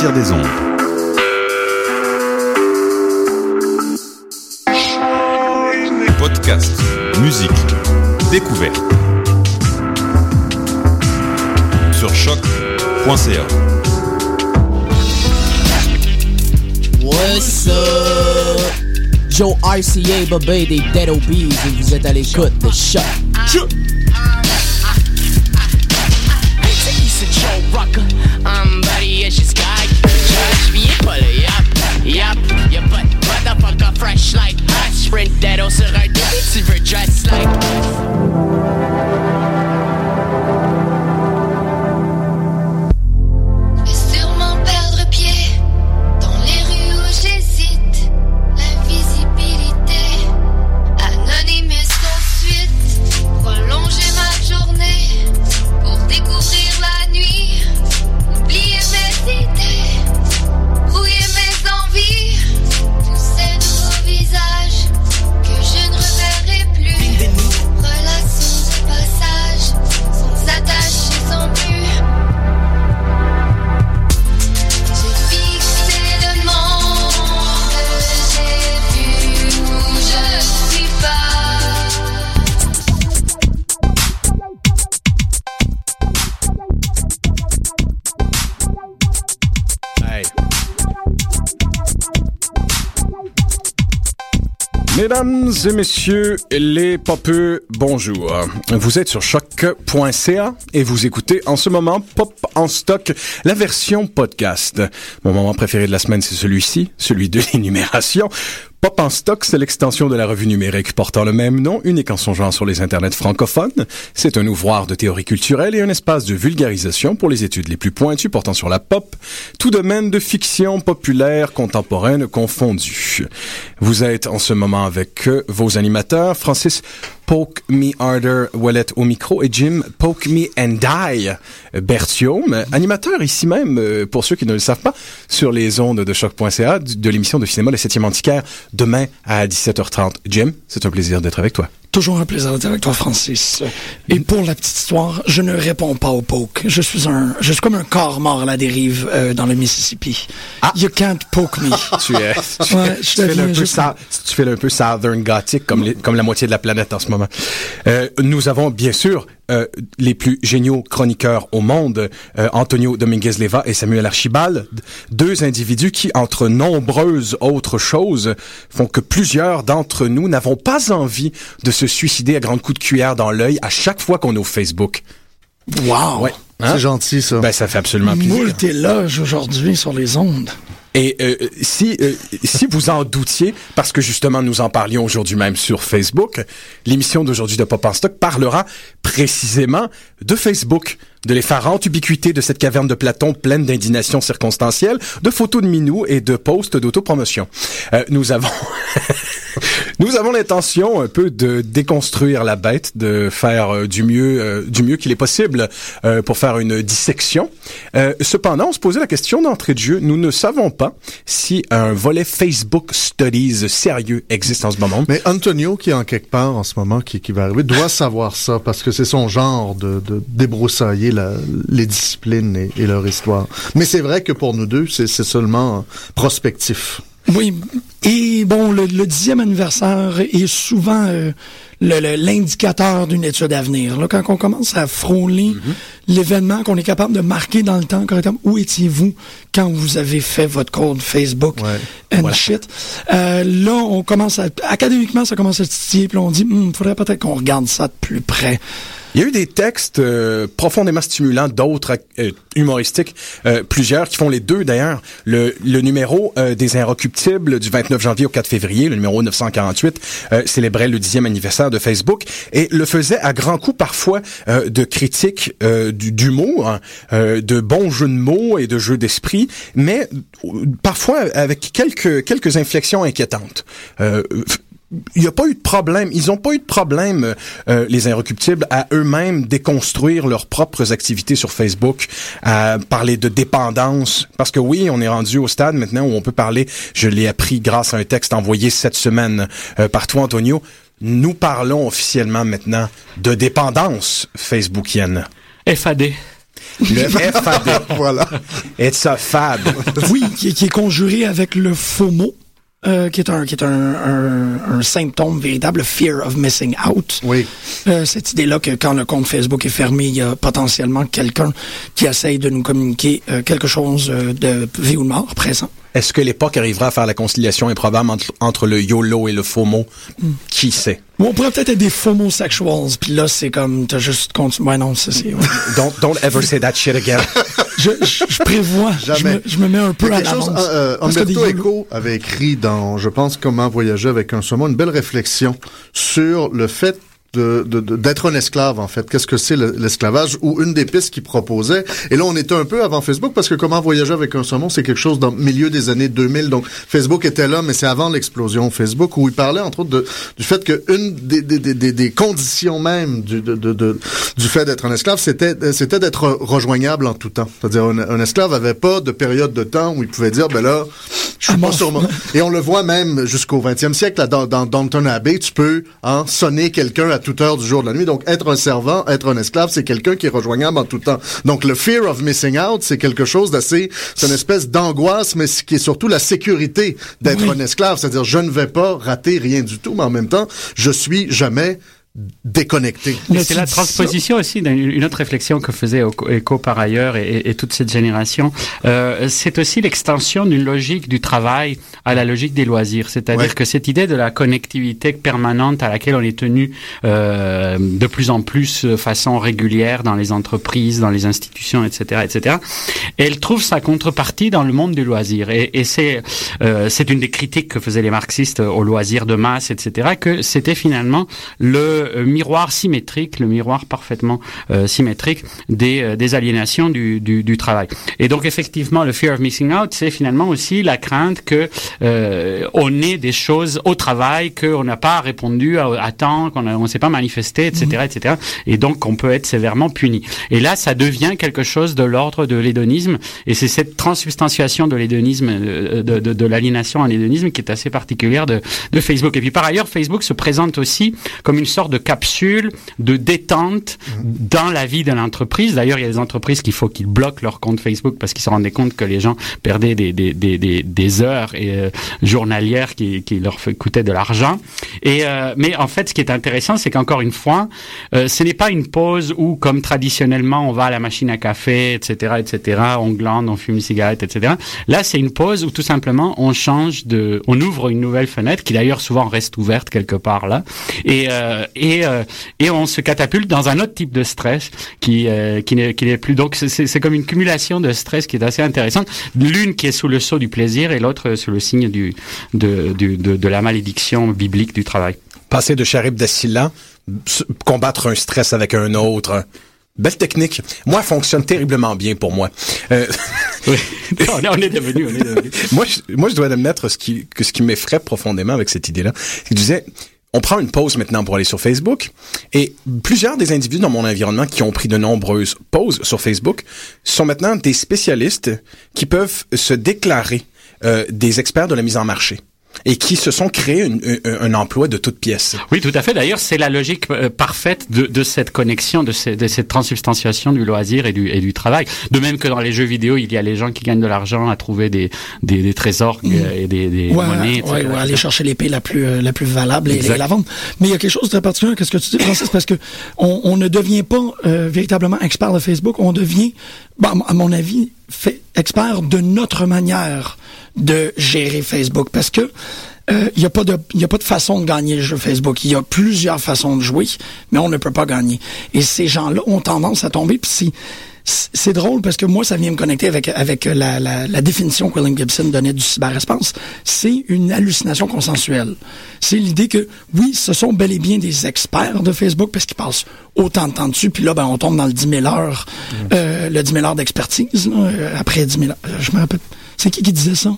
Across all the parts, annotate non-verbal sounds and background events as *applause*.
sortir des ondes. Podcast, musique, découverte. Sur choc.ca. What's up? Joe RCA, Bobé des Dead Obies et vous êtes à l'écoute de Choc. Dress like Mesdames et messieurs les popeux, bonjour. Vous êtes sur choc.ca et vous écoutez en ce moment Pop en stock, la version podcast. Mon moment préféré de la semaine, c'est celui-ci, celui de l'énumération. Pop en stock, c'est l'extension de la revue numérique portant le même nom, unique en son genre sur les internets francophones. C'est un ouvroir de théorie culturelle et un espace de vulgarisation pour les études les plus pointues portant sur la pop, tout domaine de fiction populaire contemporaine confondu. Vous êtes en ce moment avec euh, vos animateurs, Francis Poke Me Harder Wallet au micro et Jim Poke Me and Die Bertium, animateur ici même, euh, pour ceux qui ne le savent pas, sur les ondes de choc.ca de l'émission de cinéma Le 7e Antiquaire demain à 17h30. Jim, c'est un plaisir d'être avec toi. Toujours un plaisir d'être avec toi, Francis. Et pour la petite histoire, je ne réponds pas au poke. Je suis un, je suis comme un corps mort à la dérive euh, dans le Mississippi. You can't poke me. *laughs* Tu es, tu, Ouais, tu je fais un peu ça, tu fais un peu Southern Gothic comme, les- comme la moitié de la planète en ce moment. Euh, nous avons bien sûr euh, les plus géniaux chroniqueurs au monde, euh, Antonio Dominguez Leva et Samuel Archibald, deux individus qui, entre nombreuses autres choses, font que plusieurs d'entre nous n'avons pas envie de se suicider à grands coups de cuillère dans l'œil à chaque fois qu'on ouvre Facebook. Wow. Ouais. Hein? C'est gentil, ça. Ben, ça fait absolument plaisir. Moult éloges aujourd'hui sur les ondes. Et euh, si euh, si vous en doutiez, parce que justement nous en parlions aujourd'hui même sur Facebook, l'émission d'aujourd'hui de Pop en Stock parlera précisément de Facebook, de l'effarante ubiquité de cette caverne de Platon pleine d'indignation circonstancielle, de photos de minous et de posts d'autopromotion. Euh, nous avons *laughs* nous avons l'intention un peu de déconstruire la bête, de faire euh, du mieux euh, du mieux qu'il est possible euh, pour faire une dissection. Cependant, on se posait la question d'entrée de jeu. Nous ne savons pas si un volet Facebook Studies sérieux existe en ce moment. Mais Antonio, qui est en quelque part en ce moment, qui, qui va arriver, doit savoir ça parce que c'est son genre de, débroussailler les disciplines et, leur histoire. Mais c'est vrai que pour nous deux, c'est seulement prospectif. Oui. Et bon, le, dixième anniversaire est souvent euh, l'indicateur d'une étude à venir. Là, quand on commence à frôler l'événement, qu'on est capable de marquer dans le temps correctement, où étiez-vous quand vous avez fait votre code Facebook Ouais. and shit? Euh, là, on commence à, académiquement, ça commence à titiller, puis on dit, il faudrait peut-être qu'on regarde ça de plus près. Il y a eu des textes euh, profondément stimulants, d'autres euh, humoristiques, euh, plusieurs qui font les deux d'ailleurs. Le, le numéro euh, des Inrecuptibles du 29 janvier au 4 février, le numéro 948, euh, célébrait le dixième anniversaire de Facebook et le faisait à grands coups parfois de critiques d'humour, hein, de bons jeux de mots et de jeux d'esprit, mais parfois avec quelques quelques inflexions inquiétantes. Euh, il n'y a pas eu de problème. Ils n'ont pas eu de problème, euh, les Inrecuptibles, à eux-mêmes déconstruire leurs propres activités sur Facebook, à parler de dépendance. Parce que oui, on est rendu au stade maintenant où on peut parler, je l'ai appris grâce à un texte envoyé cette semaine euh, par toi, Antonio, nous parlons officiellement maintenant de dépendance facebookienne. FAD. Le *laughs* FAB. voilà. It's a fab. oui, qui, qui est conjuré avec le FOMO, euh, qui est un qui est un, un, un symptôme véritable, fear of missing out. Oui. Euh, cette idée-là que quand le compte Facebook est fermé, il y a potentiellement quelqu'un qui essaye de nous communiquer euh, quelque chose de vie ou de mort présent. Est-ce que l'époque arrivera à faire la conciliation improbable entre, entre le YOLO et le FOMO? Qui sait? Ou on pourrait peut-être être des homosexuals, puis là c'est comme t'as juste compte. Ouais non, c'est. ouais. *laughs* Don't, don't ever say that shit again. je, je, je prévois. Je Jamais. me, je me mets un peu à l'avance. euh, Parce que des Umberto YOLO- Eco avait écrit dans, je pense, Comment voyager avec un saumon, une belle réflexion sur le fait de- de- de- d'être un esclave en fait. Qu'est-ce que c'est le- l'esclavage ou une des pistes qu'il proposait? Et là, on était un peu avant Facebook parce que comment voyager avec un saumon, c'est quelque chose dans le milieu des années 2000. Donc Facebook était là, mais c'est avant l'explosion Facebook où il parlait entre autres de, du fait que une des, des, des- des, conditions même du, de, de- du fait d'être un esclave, c'était c'était d'être rejoignable en tout temps. C'est-à-dire un, un esclave avait pas de période de temps où il pouvait dire ben là, je suis Ah, pas bon. sur mon... Et on le voit même jusqu'au 20e siècle, là, dans, dans Downton Abbey, tu peux hein, sonner quelqu'un à toute heure du jour de la nuit. Donc, être un servant, être un esclave, c'est quelqu'un qui est rejoignable en tout temps. Donc, le fear of missing out, c'est quelque chose d'assez... C'est une espèce d'angoisse, mais ce qui est surtout la sécurité d'être Oui. un esclave. C'est-à-dire, je ne vais pas rater rien du tout, mais en même temps, je suis jamais déconnecté. Et c'est la transposition aussi d'une autre réflexion que faisait Eco par ailleurs et, toute cette génération. Euh, c'est aussi l'extension d'une logique du travail à la logique des loisirs. C'est-à-dire Ouais. que cette idée de la connectivité permanente à laquelle on est tenu euh, de plus en plus de façon régulière dans les entreprises, dans les institutions, etc., etc., elle trouve sa contrepartie dans le monde du loisir. Et, et c'est euh, c'est une des critiques que faisaient les marxistes au loisir de masse, etc., que c'était finalement le euh, miroir symétrique, le miroir parfaitement euh, symétrique des, euh, des aliénations du, du, travail. Et donc effectivement, le fear of missing out, c'est finalement aussi la crainte que on ait des choses au travail qu'on n'a pas répondu à, à temps, qu'on ne s'est pas manifesté, etc., etc. Et donc on peut être sévèrement puni. Et là, ça devient quelque chose de l'ordre de l'hédonisme, et c'est cette transsubstantiation de l'hédonisme, de, de, l'aliénation en hédonisme qui est assez particulière de, de Facebook. Et puis par ailleurs, Facebook se présente aussi comme une sorte de capsule de détente dans la vie de l'entreprise. D'ailleurs, il y a des entreprises qu'il faut qu'ils bloquent leur compte Facebook parce qu'ils se rendaient compte que les gens perdaient des, des, des, des, des heures et, euh, journalières qui, qui leur coûtaient de l'argent. Et euh, mais en fait, ce qui est intéressant, c'est qu'encore une fois, euh, ce n'est pas une pause où, comme traditionnellement, on va à la machine à café, etc., etc., on glande, on fume une cigarette, etc. Là, c'est une pause où tout simplement on change de, on ouvre une nouvelle fenêtre qui d'ailleurs souvent reste ouverte quelque part là, et euh, et euh, et on se catapulte dans un autre type de stress qui euh, qui n'est qui n'est plus donc c'est- comme une cumulation de stress qui est assez intéressante. L'une qui est sous le sceau du plaisir et l'autre sous le signe du de, du de de la malédiction biblique du travail. Passer de Charib Dacilla, s- combattre un stress avec un autre. Belle technique. Moi, elle fonctionne terriblement bien pour moi. Euh, *laughs* Oui. on, est, on est devenu, on est devenu. *laughs* moi, je, moi, je dois admettre ce qui, que ce qui m'effraie profondément avec cette idée-là, je disais, on prend une pause maintenant pour aller sur Facebook, et plusieurs des individus dans mon environnement qui ont pris de nombreuses pauses sur Facebook sont maintenant des spécialistes qui peuvent se déclarer euh, des experts de la mise en marché et qui se sont créés un, un- un emploi de toutes pièces. Oui, tout à fait. D'ailleurs, c'est la logique euh, parfaite de, de cette connexion, de, ce- de cette transubstantiation du loisir et du, et du travail. De même que dans les jeux vidéo, il y a les gens qui gagnent de l'argent à trouver des, des, des trésors euh, et des, des Ouais, monnaies, etc. ouais, ouais, aller chercher l'épée la plus euh, la plus valable et, la vendre. Mais il y a quelque chose de très particulier qu'est-ce que tu dis Francis parce que on, on ne devient pas euh, véritablement expert de Facebook, on devient bon, à mon avis fait expert de notre manière de gérer Facebook parce que euh, il n'y a pas de y a pas de façon de gagner le jeu Facebook. Il y a plusieurs façons de jouer, mais on ne peut pas gagner. Et ces gens-là ont tendance à tomber. Puis c'est c'est drôle parce que moi, ça vient me connecter avec, avec la, la, la définition que William Gibson donnait du cyberespace. C'est une hallucination consensuelle. C'est l'idée que, oui, ce sont bel et bien des experts de Facebook parce qu'ils passent autant de temps dessus. Puis là, ben, on tombe dans le 10 000 heures, euh, le 10 000 heures d'expertise. là, euh, après 10 000 heures. Euh, Je me rappelle. C'est qui qui disait ça?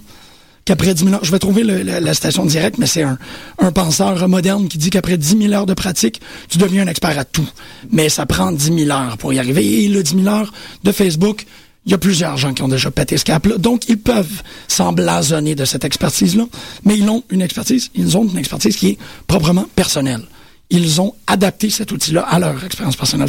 qu'après 10 000 heures, je vais trouver la, station directe, mais c'est un, un penseur moderne qui dit qu'après 10 000 heures de pratique, tu deviens un expert à tout. Mais ça prend 10 000 heures pour y arriver. Et le 10 000 heures de Facebook, il y a plusieurs gens qui ont déjà pété ce cap-là. Donc, ils peuvent s'emblasonner de cette expertise-là, mais ils ont une expertise, ils ont une expertise qui est proprement personnelle. Ils ont adapté cet outil-là à leur expérience personnelle.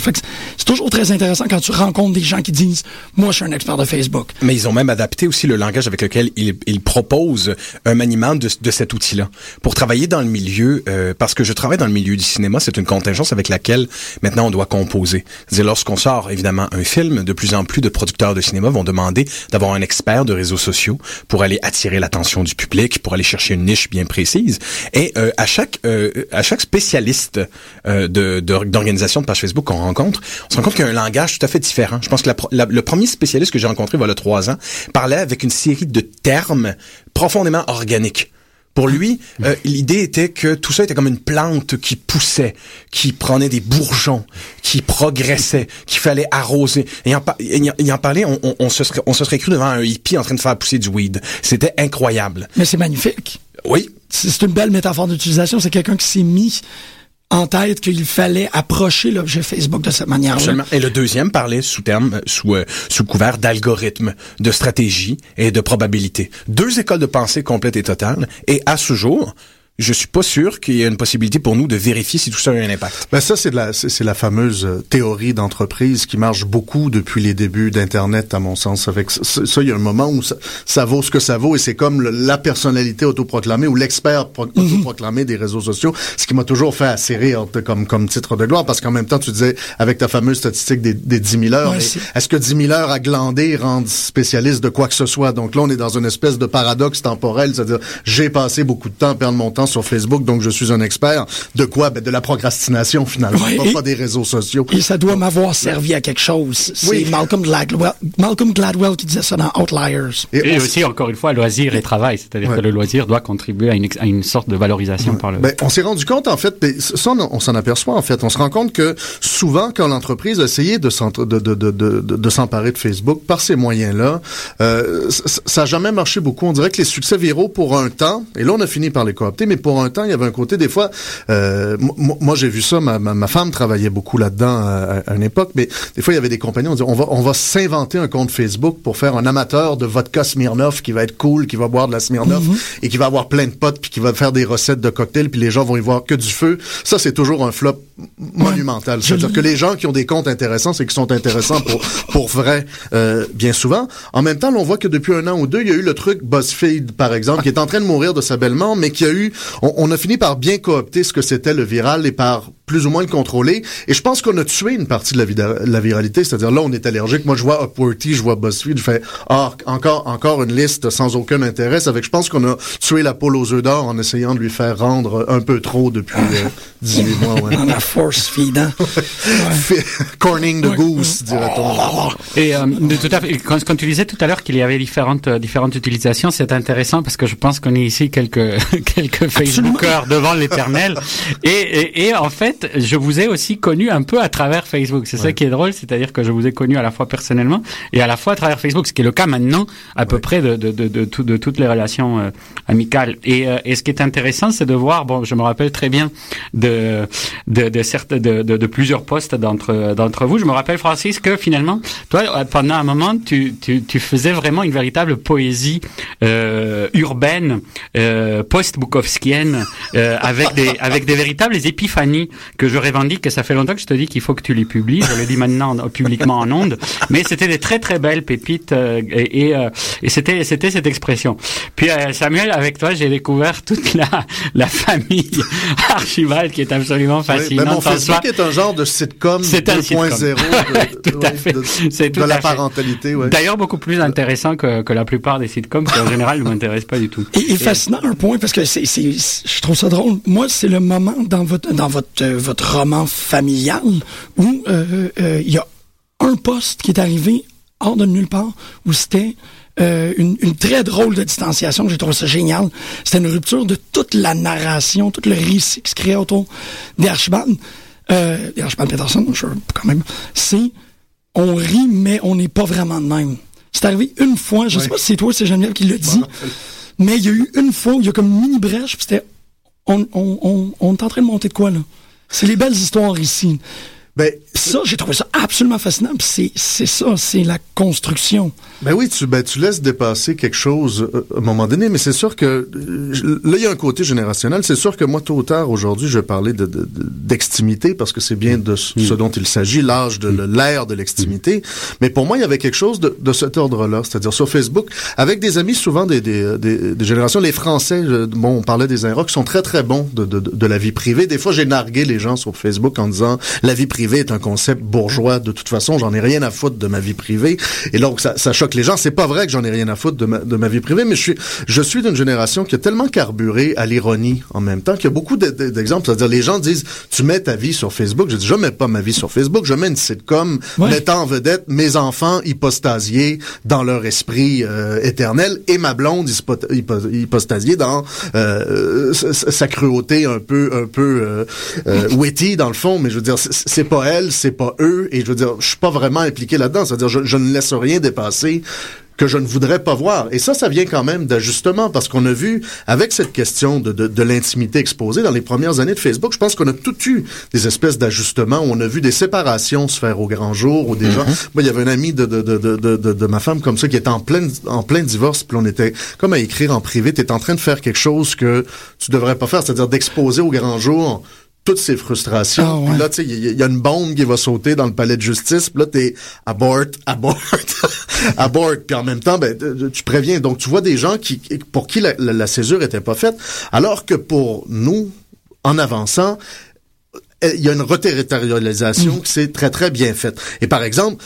C'est toujours très intéressant quand tu rencontres des gens qui disent moi je suis un expert de Facebook. Mais ils ont même adapté aussi le langage avec lequel ils, ils proposent un maniement de, de cet outil-là. Pour travailler dans le milieu, euh, parce que je travaille dans le milieu du cinéma, c'est une contingence avec laquelle maintenant on doit composer. C'est lorsqu'on sort évidemment un film, de plus en plus de producteurs de cinéma vont demander d'avoir un expert de réseaux sociaux pour aller attirer l'attention du public, pour aller chercher une niche bien précise. Et euh, à chaque euh, à chaque spécialiste euh, de de- d'organisation de, page Facebook qu'on rencontre, on se rend compte qu'il y a un langage tout à fait différent. Je pense que la le premier spécialiste que j'ai rencontré voilà trois ans parlait avec une série de termes profondément organiques. Pour lui, euh, l'idée était que tout ça était comme une plante qui poussait, qui prenait des bourgeons, qui progressait, qu'il fallait arroser. Et en, par- en- parlait, on, on- on se serait, on se serait cru devant un hippie en train de faire pousser du weed. C'était incroyable. Mais c'est magnifique. Oui, c'est une belle métaphore d'utilisation. C'est quelqu'un qui s'est mis en tête qu'il fallait approcher l'objet Facebook de cette manière-là. Et le deuxième parlait sous terme, sous, euh, sous couvert d'algorithme, de stratégie et de probabilité. Deux écoles de pensée complètes et totales. Et à ce jour, je suis pas sûr qu'il y ait une possibilité pour nous de vérifier si tout ça a un impact. Ben ça, c'est la, c'est la fameuse euh, théorie d'entreprise qui marche beaucoup depuis les débuts d'Internet, à mon sens. Avec ça, ça, il y a un moment où ça, ça vaut ce que ça vaut et c'est comme le- la personnalité autoproclamée ou l'expert pro- autoproclamé des réseaux sociaux, ce qui m'a toujours fait assez rire comme, comme titre de gloire parce qu'en même temps, tu disais, avec ta fameuse statistique des, des 10 000 heures, est-ce que 10 000 heures à glander rendent spécialiste de quoi que ce soit? Donc là, on est dans une espèce de paradoxe temporel, c'est-à-dire, j'ai passé beaucoup de temps à perdre mon temps sur Facebook, donc je suis un expert. De quoi? Ben, de la procrastination, finalement, Ouais, pas, et- pas des réseaux sociaux. Et ça doit m'avoir servi à quelque chose. C'est Oui. Malcolm, Gladwell, Malcolm Gladwell qui disait ça dans Outliers. Et on- aussi, encore une fois, loisir et travail. C'est-à-dire Ouais. que le loisir doit contribuer à une, à une sorte de valorisation par le... Ben, on s'est rendu compte, en fait, ça, on, on s'en aperçoit, en fait. On se rend compte que souvent, quand l'entreprise a essayé de, s'en- de, de, de, de, de, de s'emparer de Facebook par ces moyens-là, euh, ça n'a jamais marché beaucoup. On dirait que les succès viraux, pour un temps, et là, on a fini par les coopter, mais pour un temps, il y avait un côté, des fois, euh, mo- mo- moi, j'ai vu ça, ma, ma, ma femme travaillait beaucoup là-dedans à, à une époque, mais des fois, il y avait des compagnies, on disait, on va, on va s'inventer un compte Facebook pour faire un amateur de vodka Smirnoff qui va être cool, qui va boire de la Smirnoff et qui va avoir plein de potes puis qui va faire des recettes de cocktails puis les gens vont y voir que du feu. Ça, c'est toujours un flop monumental. C'est-à-dire que les gens qui ont des comptes intéressants, c'est qu'ils sont intéressants pour, pour vrai, euh, bien souvent. En même temps, on voit que depuis un an ou deux, il y a eu le truc BuzzFeed, par exemple, qui est en train de mourir de sa belle mort, mais qui a eu, on, a fini par bien coopter ce que c'était le viral et par plus ou moins le contrôler. Et je pense qu'on a tué une partie de la, vida- la viralité. C'est-à-dire là, on est allergique. Moi, je vois Upworthy, je vois BuzzFeed, je fais, ah, encore, encore une liste sans aucun intérêt. Ça fait que je pense qu'on a tué la poule aux œufs d'or en essayant de lui faire rendre un peu trop depuis euh, 18 mois. Ouais. *laughs* En la force feedant. *laughs* Corning the goose, dirait-on. Et euh, de tout à fait. Quand, quand tu disais tout à l'heure qu'il y avait différentes euh, différentes utilisations, c'est intéressant parce que je pense qu'on est ici quelques *laughs* quelques Facebookers devant l'éternel. Et, et, et en fait, je vous ai aussi connu un peu à travers Facebook. C'est ça qui est drôle, c'est-à-dire que je vous ai connu à la fois personnellement et à la fois à travers Facebook, ce qui est le cas maintenant à peu près de de de, de, tout- de toutes les relations euh, amicales. Et, euh, et ce qui est intéressant, c'est de voir. Bon, je me rappelle très bien de de de, certes, de, plusieurs postes d'entre d'entre vous. Je me rappelle Francis que finalement, toi, pendant un moment, tu, tu, tu faisais vraiment une véritable poésie euh, urbaine, euh, post-bukowskienne, euh, avec des avec des véritables épiphanies que je revendique. Et ça fait longtemps que je te dis qu'il faut que tu les publies. Je le dis maintenant en- *laughs* publiquement en ondes. Mais c'était des très très belles pépites euh, et, et, euh, et c'était c'était cette expression. Puis euh, Samuel, avec toi, j'ai découvert toute la la famille *laughs* Archibald qui est absolument Oui, fascinante. ben mon. Facebook est un genre de sitcom C'est un 2.0 sitcom. de, *laughs* Tout à ouais, fait. de, C'est de tout la à fait. parentalité. Ouais. D'ailleurs, beaucoup plus intéressant que, que la plupart des sitcoms qui en général ne m'intéressent pas du tout. Et, et fascinant un point parce que c'est, c'est, c'est- je trouve ça drôle. Moi, c'est le moment dans votre dans votre euh, votre roman familial où euh, euh, il y a un poste qui est arrivé hors de nulle part où c'était euh, une, une très drôle de distanciation. J'ai trouvé ça génial. C'était une rupture de toute la narration, tout le récit qui se créait autour d'Archibald. Euh, d'Archibald Peterson, je quand même. C'est on rit, mais on n'est pas vraiment de même. C'est arrivé une fois, je sais pas si c'est toi, c'est Geneviève qui l'a dit, mais il y a eu une fois où il y a comme une mini brèche, puis c'était on, on, on, on est en train de monter de quoi là? C'est les belles histoires ici. Ben, Ça, j'ai trouvé ça absolument fascinant. C'est, c'est ça, c'est la construction. Ben oui, tu, ben, tu laisses dépasser quelque chose euh, à un moment donné, mais c'est sûr que euh, là, il y a un côté générationnel. C'est sûr que moi, tôt ou tard, aujourd'hui, je vais parler de, de- de- d'extimité parce que c'est bien de ce ce dont il s'agit, l'âge de le- l'ère de l'extimité. Mais pour moi, il y avait quelque chose de, de cet ordre-là, c'est-à-dire sur Facebook, avec des amis souvent des, des, des, des générations. Les Français, je- bon, on parlait des Inrocks, sont très très bons de, de, de la vie privée. Des fois, j'ai nargué les gens sur Facebook en disant la vie privée est un concept bourgeois. De toute façon, j'en ai rien à foutre de ma vie privée. Et donc, ça, ça choque les gens. C'est pas vrai que j'en ai rien à foutre de ma, de ma vie privée, mais je suis, je suis d'une génération qui a tellement carburé à l'ironie en même temps qu'il y a beaucoup de- de- d'exemples. C'est-à-dire, les gens disent, tu mets ta vie sur Facebook. Je dis, je mets pas ma vie sur Facebook. Je mets une sitcom Ouais. mettant en vedette mes enfants hypostasiés dans leur esprit euh, éternel et ma blonde hypo- hypo- hypostasiée dans euh, sa- sa cruauté un peu un peu euh, euh, *laughs* witty dans le fond mais je veux dire c'est- c'est pas elle c'est pas eux et je veux dire je suis pas vraiment impliqué là-dedans. C'est-à-dire je, je ne laisse rien dépasser que je ne voudrais pas voir. Et ça, ça vient quand même d'ajustement, parce qu'on a vu, avec cette question de, de, de l'intimité exposée dans les premières années de Facebook, je pense qu'on a tout eu des espèces d'ajustements, où on a vu des séparations se faire au grand jour, ou des gens... Moi, il y avait un ami de, de, de, de, de, de- de ma femme comme ça, qui était en plein, en plein divorce, puis on était comme à écrire en privé, t'es en train de faire quelque chose que tu devrais pas faire, c'est-à-dire d'exposer au grand jour toutes ces frustrations. Ah ouais. Puis là, tu sais, il y, a une bombe qui va sauter dans le palais de justice. Puis là, t'es abort, *laughs* abort, abort. Puis en même temps, ben, tu- préviens. Donc, tu vois des gens qui, pour qui la, la, la césure était pas faite, alors que pour nous, en avançant, euh, il y a une reterritorialisation qui s'est très très bien faite. Et par exemple,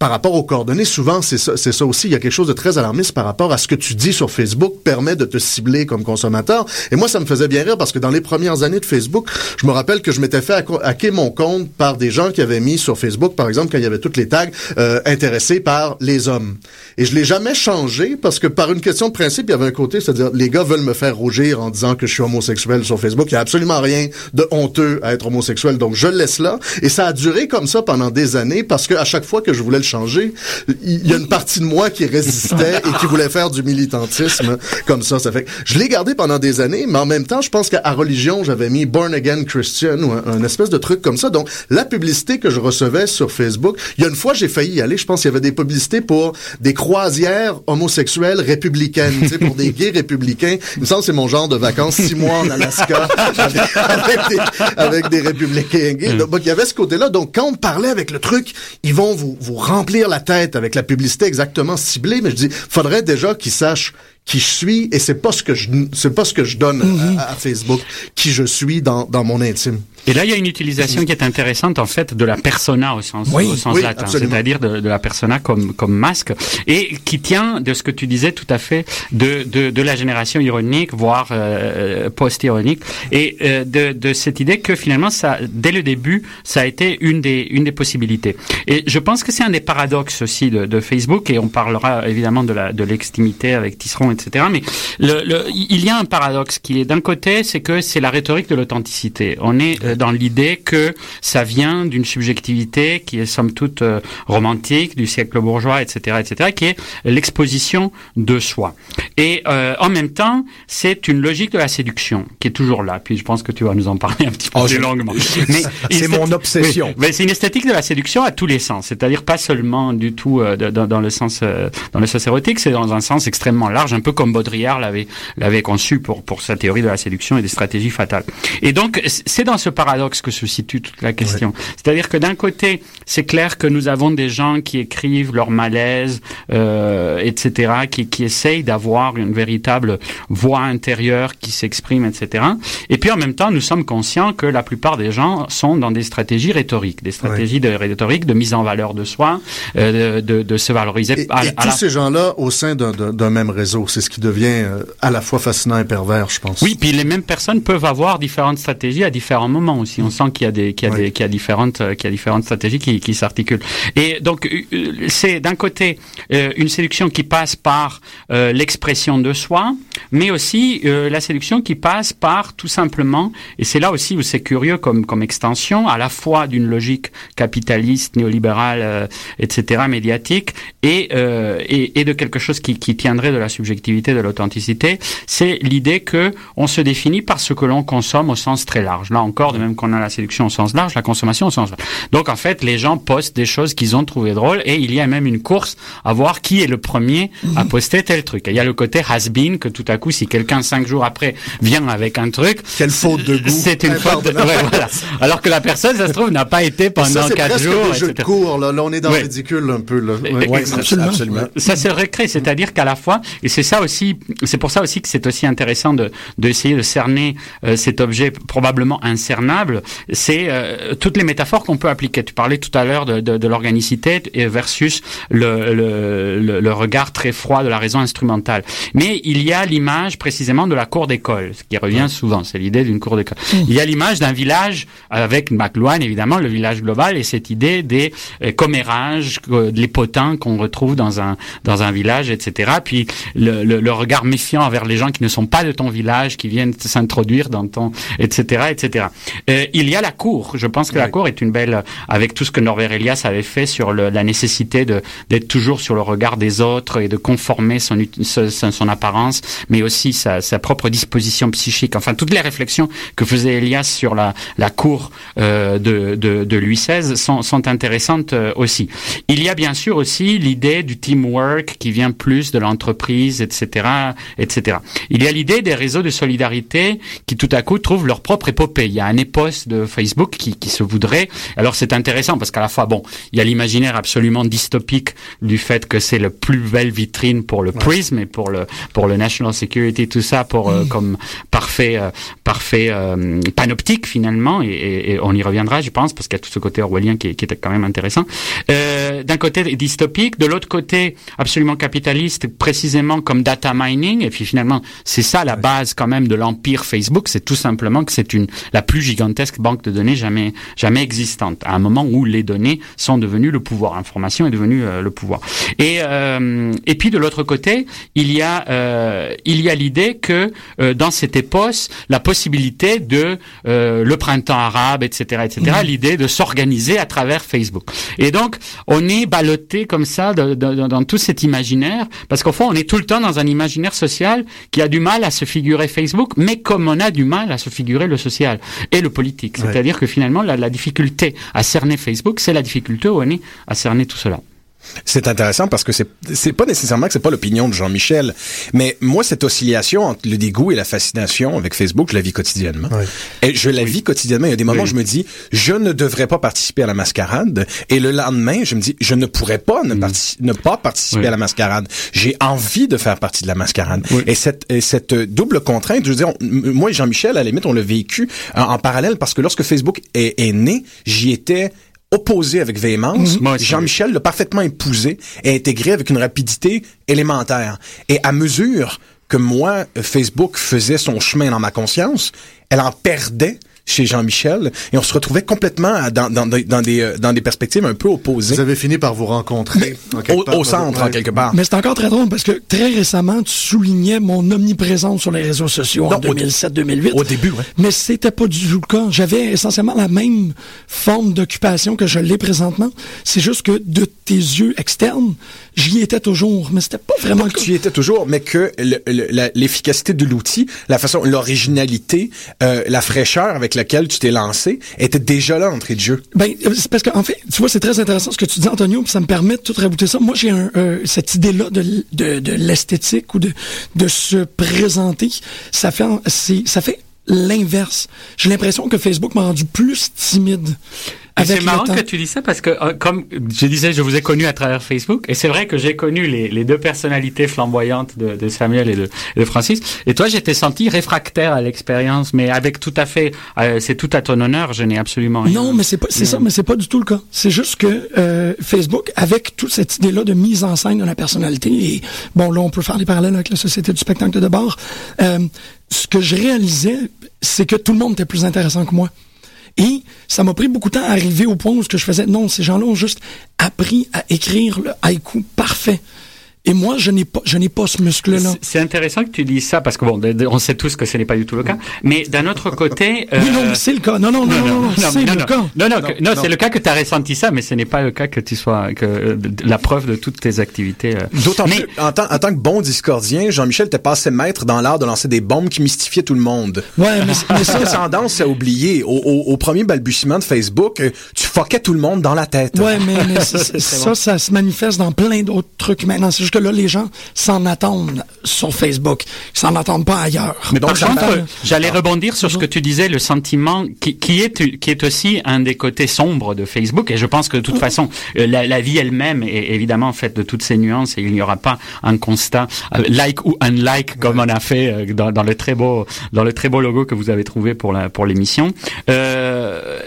par rapport aux coordonnées, souvent c'est ça, ça aussi. Il y a quelque chose de très alarmiste par rapport à ce que tu dis sur Facebook permet de te cibler comme consommateur. Et moi, ça me faisait bien rire parce que dans les premières années de Facebook, je me rappelle que je m'étais fait hacker mon compte par des gens qui avaient mis sur Facebook, par exemple, quand il y avait toutes les tags euh, intéressés par les hommes. Et je l'ai jamais changé parce que par une question de principe, il y avait un côté, c'est-à-dire les gars veulent me faire rougir en disant que je suis homosexuel sur Facebook. Il y a absolument rien de honteux à être homosexuel, donc je laisse là. Et ça a duré comme ça pendant des années parce que à chaque fois que je voulais le changer, il y a une partie de moi qui résistait et qui voulait faire du militantisme comme ça. Ça fait que je l'ai gardé pendant des années, mais en même temps, je pense qu'à religion, j'avais mis born again Christian ou un, un espèce de truc comme ça. Donc la publicité que je recevais sur Facebook, il y a une fois j'ai failli y aller. Je pense qu'il y avait des publicités pour des croisières homosexuelles républicaines, tu sais, pour des gays républicains. Il me semble que c'est mon genre de vacances, six mois en Alaska avec, avec des, avec des républicains gays. Donc il y avait ce côté-là. Donc quand on parlait avec le truc, ils vont vous, vous remplir la tête avec la publicité exactement ciblée. Mais je dis, faudrait déjà qu'ils sachent qui je suis et c'est pas ce que je c'est pas ce que je donne à, à Facebook qui je suis dans, dans mon intime. Et là, il y a une utilisation qui est intéressante, en fait, de la persona au sens, Oui, au sens oui, latin, c'est-à-dire de, de la persona comme, comme masque, et qui tient de ce que tu disais tout à fait de, de, de la génération ironique, voire euh, post-ironique, et euh, de, de cette idée que finalement, ça, dès le début, ça a été une des, une des possibilités. Et je pense que c'est un des paradoxes aussi de, de Facebook, et on parlera évidemment de la de l'extimité avec Tisseron, etc. Mais le, le, il y a un paradoxe qui est d'un côté, c'est que c'est la rhétorique de l'authenticité. On est euh, dans l'idée que ça vient d'une subjectivité qui est somme toute euh, romantique, du siècle bourgeois, etc., etc., qui est l'exposition de soi. Et euh, en même temps, c'est une logique de la séduction qui est toujours là. Puis je pense que tu vas nous en parler un petit peu Oh, plus longuement. *laughs* c'est mon obsession. Oui, mais c'est une esthétique de la séduction à tous les sens, c'est-à-dire pas seulement du tout euh, dans le sens euh, dans le sens érotique, c'est dans un sens extrêmement large, un peu comme Baudrillard l'avait l'avait conçu pour pour sa théorie de la séduction et des stratégies fatales. Et donc c'est dans ce paradoxe que se situe toute la question. C'est-à-dire que d'un côté, c'est clair que nous avons des gens qui écrivent leur malaise, euh, etc., qui qui essayent d'avoir une véritable voix intérieure qui s'exprime, etc. Et puis en même temps, nous sommes conscients que la plupart des gens sont dans des stratégies rhétoriques, des stratégies de rhétorique, de mise en valeur de soi, euh, de, de, de se valoriser. Et, à- et à tous la- ces gens-là au sein d'un même réseau, c'est ce qui devient euh, à la fois fascinant et pervers, je pense. Oui, puis les mêmes personnes peuvent avoir différentes stratégies à différents moments aussi. On sent qu'il y a des, qu'il y a Oui. des, qu'il y a différentes, euh, qu'il y a différentes stratégies qui, qui s'articulent. Et donc, euh, c'est d'un côté une séduction qui passe par l'expression de soi, mais aussi la séduction qui passe par tout simplement, et c'est là aussi où c'est curieux comme, comme extension, à la fois d'une logique capitaliste, néolibérale, etc., médiatique, et, et, et de quelque chose qui, qui tiendrait de la subjectivité de l'authenticité, c'est l'idée que on se définit par ce que l'on consomme au sens très large. Là encore, de même qu'on a la séduction au sens large, la consommation au sens large. Donc en fait, les gens postent des choses qu'ils ont trouvées drôles et il y a même une course à voir qui est le premier à poster tel truc. Et il y a le côté has-been que tout à coup, si quelqu'un cinq jours après vient avec un truc, Quelle faute de goût. c'est une faute. De... ouais, voilà. Alors que la personne, ça se trouve, n'a pas été pendant quatre jours. des jeux de cours, là. Là, on est dans Ouais. le ridicule un peu, là. Ouais. Ouais, absolument. absolument. Ça se recrée, c'est-à-dire qu'à la fois, et c'est ça aussi, c'est pour ça aussi que c'est aussi intéressant de d'essayer de cerner euh, cet objet probablement incernable, c'est euh, toutes les métaphores qu'on peut appliquer. Tu parlais tout à l'heure de, de, de l'organicité versus le, le, le, regard très froid de la raison instrumentale. Mais il y a l'image précisément de la cour d'école, ce qui revient souvent, c'est l'idée d'une cour d'école. Il y a l'image d'un village avec McLuhan, évidemment, le village global, et cette idée des euh, commérages, les potins qu'on retrouve dans un dans un village, etc. Puis le, le, le regard méfiant envers les gens qui ne sont pas de ton village, qui viennent s'introduire dans ton, etc., etc. Euh, il y a la cour. Je pense que la cour est une belle, avec tout ce que Norbert Elias avait fait sur le, la nécessité de d'être toujours sur le regard des autres et de conformer son, son- son apparence, mais aussi sa, sa propre disposition psychique. Enfin, toutes les réflexions que faisait Elias sur la la cour euh, de, de de Louis XVI sont sont intéressantes euh, aussi. Il y a bien sûr aussi l'idée du teamwork qui vient plus de l'entreprise, etc., etc. Il y a l'idée des réseaux de solidarité qui tout à coup trouvent leur propre épopée. Il y a un épos de Facebook qui, qui se voudrait. Alors c'est intéressant parce qu'à la fois, bon, il y a l'imaginaire absolument dystopique du fait que c'est le plus belle vitrine pour le prisme et pour le pour le national security, tout ça pour euh, comme parfait euh, parfait euh, panoptique finalement et, et- et on y reviendra, je pense, parce qu'il y a tout ce côté orwellien qui, est- qui était quand même intéressant. D'un côté dystopique, de l'autre côté absolument capitaliste, précisément comme data mining. Et puis finalement, c'est ça la base quand même de l'empire Facebook, c'est tout simplement que c'est une la plus gigantesque banque de données jamais jamais existante. À un moment où les données sont devenues le pouvoir, l'information est devenue euh, le pouvoir. Et euh, et puis de l'autre côté, il y a euh, il y a l'idée que euh, dans cette épos, la possibilité de euh, le printemps arabe, etc., etc., l'idée de s'organiser à travers Facebook. Et donc, on est ballotté comme ça de- de- de- dans tout cet imaginaire, parce qu'au fond, on est tout le temps dans un imaginaire social qui a du mal à se figurer Facebook, mais comme on a du mal à se figurer le social et le politique. Ouais. C'est-à-dire que finalement, la, la difficulté à cerner Facebook, c'est la difficulté où on est à cerner tout cela. C'est intéressant parce que c'est c'est pas nécessairement que c'est pas l'opinion de Jean-Michel, mais moi cette oscillation entre le dégoût et la fascination avec Facebook, je la vis quotidiennement. Oui. Et je la vis quotidiennement. Il y a des moments où je me dis je ne devrais pas participer à la mascarade et le lendemain je me dis je ne pourrais pas ne, partici- ne pas participer Oui. à la mascarade. J'ai envie de faire partie de la mascarade. Et cette et cette double contrainte, je veux dire, on- moi et Jean-Michel à la limite on l'a vécu en, en parallèle parce que lorsque Facebook est, est né, j'y étais opposé avec véhémence. Aussi, Jean-Michel l'a parfaitement épousé et intégré avec une rapidité élémentaire. Et à mesure que moi, Facebook faisait son chemin dans ma conscience, elle en perdait chez Jean-Michel et on se retrouvait complètement à- dans, dans, des- dans, des, euh, dans des perspectives un peu opposées. Vous avez fini par vous rencontrer. Au, part, au centre, ouais. en quelque part. Mais c'est encore très drôle parce que très récemment, tu soulignais mon omniprésence sur les réseaux sociaux en Non, au- 2007-2008. Au début, ouais. Mais c'était pas du tout le cas. J'avais essentiellement la même forme d'occupation que je l'ai présentement. C'est juste que de tes yeux externes, j'y étais toujours. Mais c'était pas vraiment le cas. Tu y étais toujours, mais que l'efficacité de l'outil, la façon, l'originalité, euh, la fraîcheur avec laquelle tu t'es lancé était déjà là entrée de jeu. Ben, euh, c'est parce qu'en fait, tu vois, c'est très intéressant ce que tu dis, Antonio, puis ça me permet de tout rabouter ça. Moi, j'ai euh, cette idée-là de, de, de l'esthétique ou de, de se présenter. Ça fait, en- ça fait l'inverse. J'ai l'impression que Facebook m'a rendu plus timide. C'est marrant que tu dis ça parce que, euh, comme je disais, je vous ai connu à travers Facebook, et c'est vrai que j'ai connu les, les deux personnalités flamboyantes de, de Samuel et de, Francis. Et toi, j'étais senti réfractaire à l'expérience, mais avec tout à fait, euh, c'est tout à ton honneur. Je n'ai absolument rien. Non, mais c'est pas, c'est ça, mais c'est pas du tout le cas. C'est juste que euh, Facebook, avec toute cette idée-là de mise en scène de la personnalité, et bon, là, on peut faire des parallèles avec la société du spectacle de bord. euh, ce que je réalisais, c'est que tout le monde était plus intéressant que moi. Et ça m'a pris beaucoup de temps à arriver au point où ce que je faisais, non, ces gens-là ont juste appris à écrire le haïku parfait. Et moi, je n'ai pas, je n'ai pas ce muscle-là. C'est- intéressant que tu dises ça parce que bon, on sait tous que ce n'est pas du tout le cas. Mais d'un autre côté, *laughs* Oui, non, euh, c'est le cas. Non, non, non, non, non, non, c'est non, le non. cas. Non, non, non, c'est le cas que tu as ressenti ça, mais ce n'est pas le cas que tu sois que euh, la preuve de toutes tes activités. euh. D'autant Mais- plus, en tant, en tant que bon discordien, Jean-Michel était passé maître dans l'art de lancer des bombes qui mystifiaient tout le monde. Ouais, mais, mais Ça ça, a tendance à oublier. Au, au- au premier balbutiement de Facebook, euh, tu fuckais tout le monde dans la tête. Ouais, mais, mais c'est- *laughs* ça, ça se manifeste dans plein d'autres trucs maintenant. C'est juste que là, les gens s'en attendent sur Facebook. Ils s'en attendent pas ailleurs. Mais donc, Par contre, euh, j'allais rebondir sur ce que tu disais, le sentiment qui, qui est qui est aussi un des côtés sombres de Facebook. Et je pense que de toute façon, euh, la, la vie elle-même est évidemment faite de toutes ces nuances et il n'y aura pas un constat euh, like ou unlike comme on a fait euh, dans, dans le très beau dans le très beau logo que vous avez trouvé pour la pour l'émission. Euh,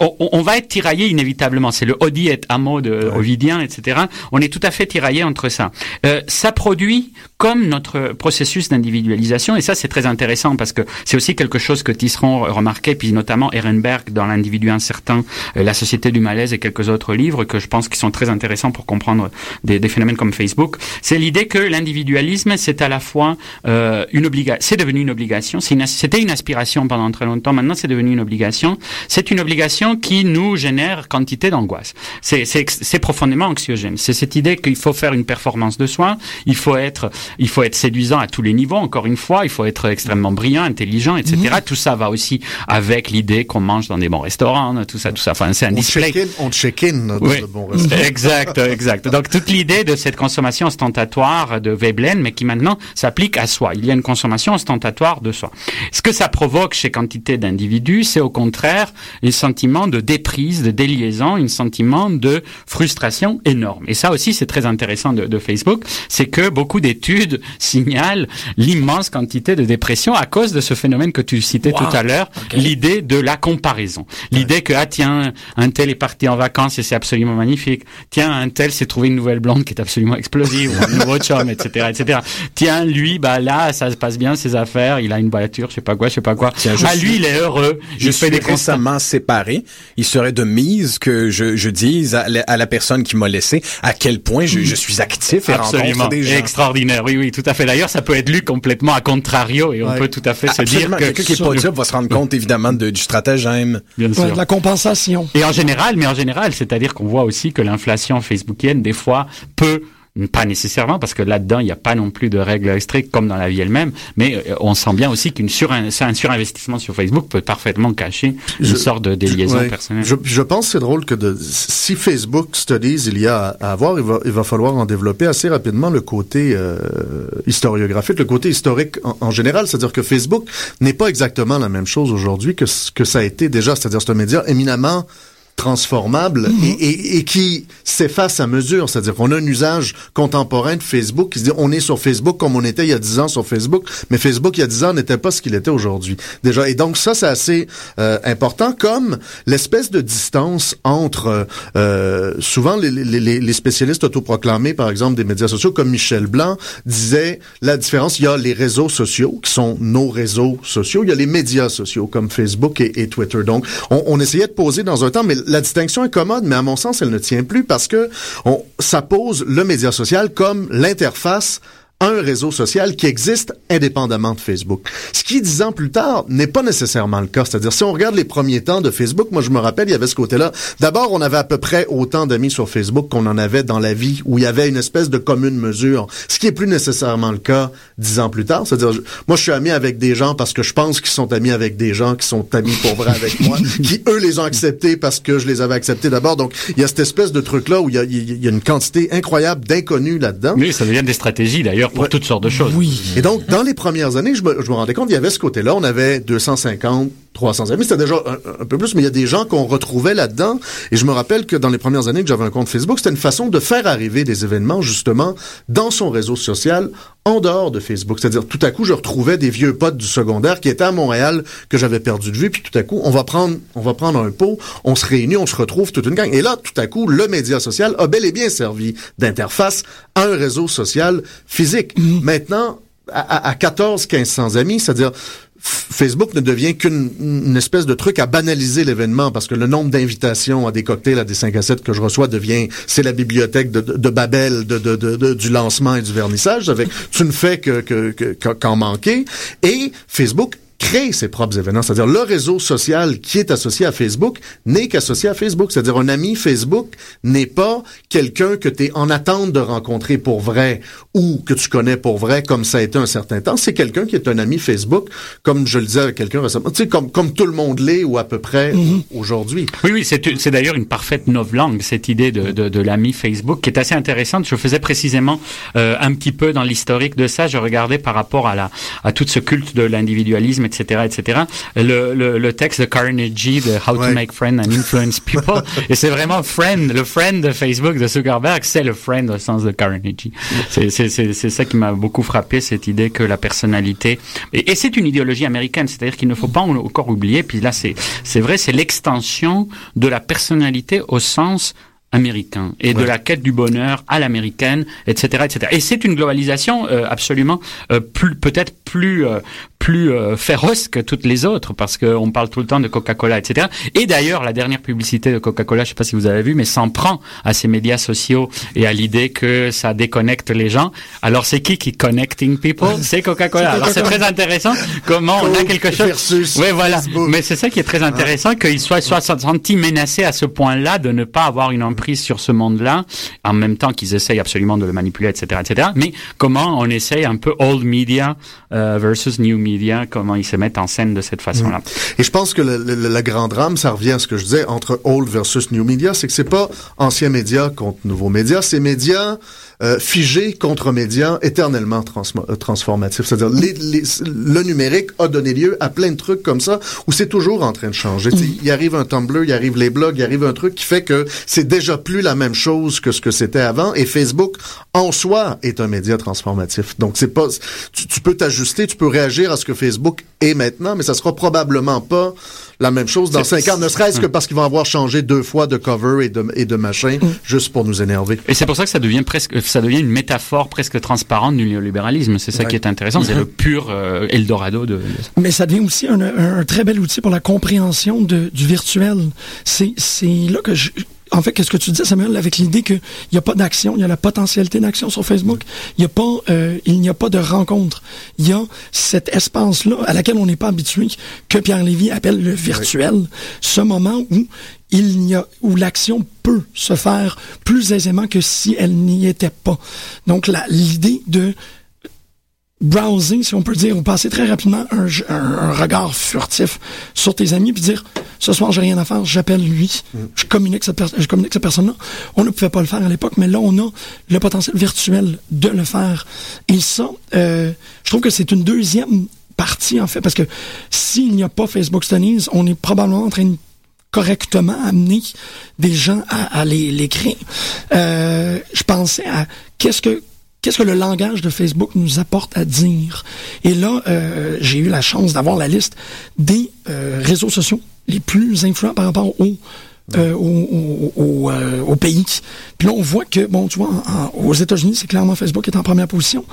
on, on va être tiraillé inévitablement. C'est le Odi et Amo de Ovidien, etc. On est tout à fait tiraillé entre ça. Euh, ça produit comme notre processus d'individualisation, et ça c'est très intéressant parce que c'est aussi quelque chose que Tisseron remarquait, puis notamment Ehrenberg dans l'individu incertain, euh, la société du malaise et quelques autres livres que je pense qui sont très intéressants pour comprendre des, phénomènes comme Facebook. C'est l'idée que l'individualisme c'est à la fois euh, une obligation, c'est devenu une obligation, c'est une c'était une aspiration pendant très longtemps, maintenant c'est devenu une obligation. C'est une obligation qui nous génère quantité d'angoisse. C'est profondément anxiogène. C'est cette idée qu'il faut faire une performance de soi, il faut être il faut être séduisant à tous les niveaux. Encore une fois, il faut être extrêmement brillant, intelligent, etc. Mhm. Tout ça va aussi avec l'idée qu'on mange dans des bons restaurants, tout ça, tout ça. Enfin, c'est un On display. check-in, on check-in dans Oui. de bons restaurants. Exact, *laughs* exact. Donc toute l'idée de cette consommation ostentatoire de Veblen, mais qui maintenant s'applique à soi. Il y a une consommation ostentatoire de soi. Ce que ça provoque chez quantité d'individus, c'est au contraire un sentiment de déprise, de déliaison, un sentiment de frustration énorme. Et ça aussi, c'est très intéressant de, de Facebook, c'est que beaucoup d'études signalent l'immense quantité de dépression à cause de ce phénomène que tu citais tout à l'heure, l'idée de la comparaison. L'idée que, ah tiens, un tel est parti en vacances et c'est absolument magnifique. Tiens, un tel s'est trouvé une nouvelle blonde qui est absolument explosive, ou un nouveau chum, etc., etc. Tiens, lui, bah là, ça se passe bien, ses affaires, il a une voiture, je sais pas quoi, je sais pas quoi. Tiens, je ah, suis- lui, il est heureux. Je il suis des constats. récemment séparé. Il serait de mise que je, je dise à la, à la personne qui m'a laissé à quel point je, je suis actif et Absolument, rencontre des gens. extraordinaire. Oui, oui, tout à fait. D'ailleurs, ça peut être lu complètement à contrario et on Ouais. peut tout à fait se dire que Quelqu'un qui est pas dupe va se rendre compte évidemment de- du stratagème. bien Ouais, sûr. de la compensation. Et en général, mais en général, c'est-à-dire qu'on voit aussi que l'inflation facebookienne, des fois, peut pas nécessairement, parce que là-dedans, il n'y a pas non plus de règles strictes comme dans la vie elle-même, mais euh, on sent bien aussi qu'une sur surinvestissement sur Facebook peut parfaitement cacher une Je- sorte de déliaison Ouais. personnelle. Je, je pense que c'est drôle que de, si Facebook Studies il y a à avoir, il va, il va falloir en développer assez rapidement le côté euh, historiographique, le côté historique en, en général. C'est-à-dire que Facebook n'est pas exactement la même chose aujourd'hui que ce que ça a été déjà. C'est-à-dire c'est un média éminemment transformable et, et, et qui s'efface à mesure. C'est-à-dire qu'on a un usage contemporain de Facebook qui se dit on est sur Facebook comme on était il y a 10 ans sur Facebook, mais Facebook il y a 10 ans n'était pas ce qu'il était aujourd'hui. Déjà. Et donc ça, c'est assez euh, important comme l'espèce de distance entre euh, souvent les, les, les- les spécialistes autoproclamés, par exemple, des médias sociaux, comme Michel Blanc, disait la différence, il y a les réseaux sociaux, qui sont nos réseaux sociaux, il y a les médias sociaux, comme Facebook et, et Twitter. Donc, on, on essayait de poser dans un temps, mais la distinction est commode, mais à mon sens, elle ne tient plus parce que on, ça pose le média social comme l'interface un réseau social qui existe indépendamment de Facebook. Ce qui, dix ans plus tard, n'est pas nécessairement le cas. C'est-à-dire, si on regarde les premiers temps de Facebook, moi je me rappelle, il y avait ce côté-là. D'abord, on avait à peu près autant d'amis sur Facebook qu'on en avait dans la vie, où il y avait une espèce de commune mesure. Ce qui est plus nécessairement le cas dix ans plus tard. C'est-à-dire, moi je suis ami avec des gens parce que je pense qu'ils sont amis avec des gens qui sont amis pour vrai avec moi, *laughs* qui eux les ont acceptés parce que je les avais acceptés d'abord. Donc, il y a cette espèce de truc-là où il y a, il y a une quantité incroyable d'inconnus là-dedans. Oui, ça devient des stratégies d'ailleurs pour Ouais. toutes sortes de choses. Oui. Et donc, dans les premières années, je me, je me rendais compte, il y avait ce côté-là, on avait 250, 300 amis, c'était déjà un, un peu plus, mais il y a des gens qu'on retrouvait là-dedans. Et je me rappelle que dans les premières années que j'avais un compte Facebook, c'était une façon de faire arriver des événements, justement, dans son réseau social, en dehors de Facebook. C'est-à-dire, tout à coup, je retrouvais des vieux potes du secondaire qui étaient à Montréal, que j'avais perdu de vue, puis tout à coup, on va prendre, on va prendre un pot, on se réunit, on se retrouve toute une gang. Et là, tout à coup, le média social a bel et bien servi d'interface à un réseau social physique. Maintenant, à, à 14 1500 amis, c'est-à-dire Facebook ne devient qu'une une espèce de truc à banaliser l'événement parce que le nombre d'invitations à des cocktails, à des 5 à 7 que je reçois devient, c'est la bibliothèque de, Babel du lancement et du vernissage. Avec, tu ne fais que- qu'en manquer. Et Facebook crée ses propres événements. C'est-à-dire le réseau social qui est associé à Facebook n'est qu'associé à Facebook. C'est-à-dire un ami Facebook n'est pas quelqu'un que tu es en attente de rencontrer pour vrai ou que tu connais pour vrai comme ça a été un certain temps. C'est quelqu'un qui est un ami Facebook, comme je le disais avec quelqu'un récemment, tu sais, comme, comme tout le monde l'est ou à peu près aujourd'hui. Oui, oui, c'est c'est d'ailleurs une parfaite novlangue, cette idée de, de, de l'ami Facebook, qui est assez intéressante. Je faisais précisément euh, un petit peu dans l'historique de ça. Je regardais par rapport à, la, à tout ce culte de l'individualisme, etc., etc. Le, le, le texte de Carnegie de How Ouais. to Make Friends and Influence People. *laughs* et c'est vraiment friend, le friend de Facebook de Zuckerberg, c'est le friend au sens de Carnegie. C'est c'est- c'est- c'est ça qui m'a beaucoup frappé, cette idée que la personnalité... Et, et c'est une idéologie américaine, c'est-à-dire qu'il ne faut pas encore oublier, puis là c'est c'est vrai, c'est l'extension de la personnalité au sens américain et de la quête du bonheur à l'américaine, etc., etc. Et c'est une globalisation euh, absolument euh, plus peut-être plus euh, plus euh, féroce que toutes les autres parce qu'on parle tout le temps de Coca-Cola, etc. Et d'ailleurs, la dernière publicité de Coca-Cola, je sais pas si vous avez vu, mais s'en prend à ces médias sociaux et à l'idée que ça déconnecte les gens. Alors c'est qui qui connecting people *laughs* C'est Coca-Cola. Alors c'est très intéressant comment on a quelque chose. Versus Oui, voilà. Mais c'est ça qui est très intéressant, qu'il soit, soit senti menacé à ce point-là de ne pas avoir une emprise sur ce monde-là, en même temps qu'ils essayent absolument de le manipuler, etc., etc. Mais comment on essaye un peu old media euh, versus new media, comment ils se mettent en scène de cette façon-là. Et je pense que le, le- la grande drame, ça revient à ce que je disais entre old versus new media, c'est que c'est pas anciens médias contre nouveaux médias, c'est médias euh, figés contre médias éternellement euh, transformatifs. C'est-à-dire les, les- le numérique a donné lieu à plein de trucs comme ça où c'est toujours en train de changer. Sais, Il arrive un Tumblr, il arrive les blogs, il arrive un truc qui fait que c'est déjà plus la même chose que ce que c'était avant. Et Facebook en soi est un média transformatif. Donc c'est pas, tu, tu peux t'ajuster, tu peux réagir à ce que Facebook est maintenant, mais ça sera probablement pas la même chose dans cinq ans, ne serait-ce que parce qu'ils vont avoir changé deux fois de cover et de, et de machin, juste pour nous énerver. Et c'est pour ça que ça devient presque, ça devient une métaphore presque transparente du néolibéralisme. C'est ça qui est intéressant. C'est le *laughs* pur euh, Eldorado de, Mais ça devient aussi un, un- un très bel outil pour la compréhension de- du virtuel. C'est c'est là que je... En fait, qu'est-ce que tu disais, Samuel, avec l'idée qu'il n'y a pas d'action, il y a la potentialité d'action sur Facebook, il n'y a pas, euh, il n'y a pas de rencontre. Il y a cet espace-là à laquelle on n'est pas habitué, que Pierre Lévy appelle le virtuel, ce moment où il n'y a, où l'action peut se faire plus aisément que si elle n'y était pas. Donc, la- l'idée de browser, si on peut dire, ou passer très rapidement un, un- un regard furtif sur tes amis, puis dire ce soir j'ai rien à faire, j'appelle lui, je communique cette je communique cette personne-là. On ne pouvait pas le faire à l'époque, mais là on a le potentiel virtuel de le faire. Et ça, euh, je trouve que c'est une deuxième partie en fait, parce que s'il n'y a pas Facebook Studies, on est probablement en train de correctement amener des gens à, à les, les créer. Euh, je pensais à qu'est-ce que qu'est-ce que le langage de Facebook nous apporte à dire? Et là, euh, j'ai eu la chance d'avoir la liste des euh, réseaux sociaux les plus influents par rapport au euh, au, au, au, euh, au pays. Puis là, on voit que, bon, tu vois, en- en- aux États-Unis, c'est clairement Facebook qui est en première position.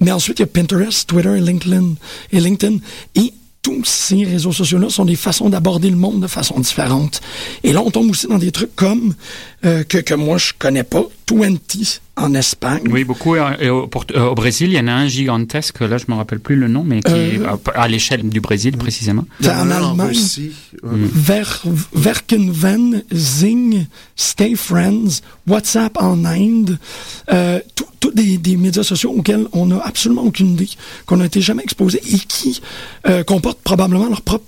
Mais ensuite, il y a Pinterest, Twitter et LinkedIn. Et LinkedIn. Et tous ces réseaux sociaux-là sont des façons d'aborder le monde de façon différente. Et là, on tombe aussi dans des trucs comme, euh, que, que moi, je connais pas, 20 en Espagne. Oui, beaucoup. Et au, euh, au Brésil, il y en a un gigantesque. Là, je me rappelle plus le nom, mais qui est Euh, à, à l'échelle du Brésil précisément. En Allemagne. Ouais. Ver, Verkenven, Zing, Stay Friends, WhatsApp en Inde, euh, tout- tous des, des médias sociaux auxquels on n'a absolument aucune idée, qu'on n'a été jamais exposé et qui euh, comportent probablement leur propre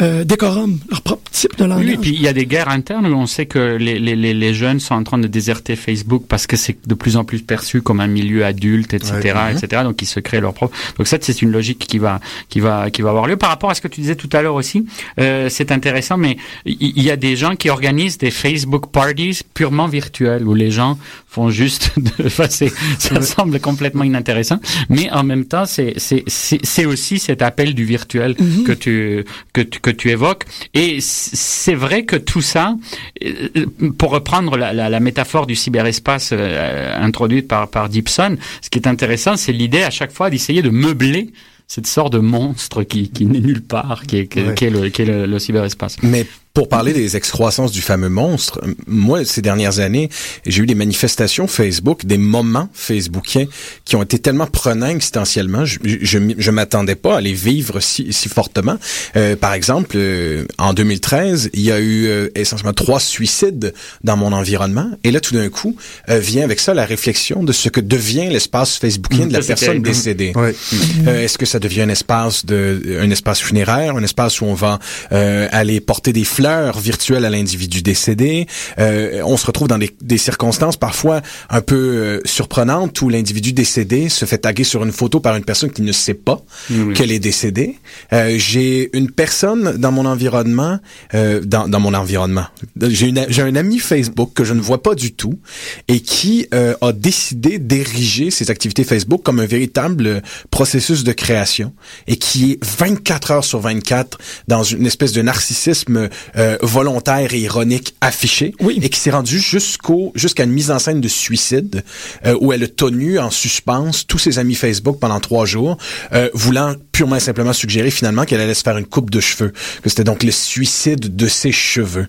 euh, décorum, leur propre type de Oui, langage. et puis il y a des guerres internes où on sait que les, les, les, les jeunes sont en train de déserter Facebook parce que c'est de plus en plus perçu comme un milieu adulte, etc., Ouais. etc. Donc ils se créent leur propre. Donc ça, c'est une logique qui va qui va qui va avoir lieu. Par rapport à ce que tu disais tout à l'heure aussi, euh, c'est intéressant, mais il il y, a des gens qui organisent des Facebook parties purement virtuelles où les gens font juste. *laughs* De, enfin, c'est- ça semble complètement inintéressant, mais en même temps, c'est c'est c'est c'est aussi cet appel du virtuel que tu que tu que tu évoques. Et c'est vrai que tout ça, euh, pour reprendre la, la, la métaphore du cyberespace euh, introduite par, par Gibson, ce qui est intéressant, c'est l'idée à chaque fois d'essayer de meubler cette sorte de monstre qui, qui n'est nulle part, qui est, qui est- Ouais. qui est le, qui est le, le cyberespace. Mais pour parler des excroissances du fameux monstre, moi, ces dernières années, j'ai eu des manifestations Facebook, des moments facebookiens qui ont été tellement prenants existentiellement, je, je, je m'attendais pas à les vivre si, si fortement. Euh, par exemple, euh, en 2013, il y a eu euh, essentiellement trois suicides dans mon environnement, et là, tout d'un coup, euh, vient avec ça la réflexion de ce que devient l'espace facebookien de la personne décédée. Ouais. Euh, Est-ce que ça devient un espace de un espace funéraire, un espace où on va euh, aller porter des fleurs virtuelles à l'individu décédé Euh, On se retrouve dans des, des circonstances parfois un peu euh, surprenantes où l'individu décédé se fait taguer sur une photo par une personne qui ne sait pas qu'elle est décédée. Euh, J'ai une personne dans mon environnement, euh, dans, dans mon environnement. J'ai une- j'ai un ami Facebook que je ne vois pas du tout et qui euh, a décidé d'ériger ses activités Facebook comme un véritable processus de création et qui est 24 heures sur 24 dans une espèce de narcissisme euh, volontaire et ironique affiché Oui. et qui s'est rendu jusqu'au jusqu'à une mise en scène de suicide euh, où elle a tenu en suspens tous ses amis Facebook pendant trois jours, euh, voulant purement et simplement suggérer finalement qu'elle allait se faire une coupe de cheveux, que c'était donc le suicide de ses cheveux.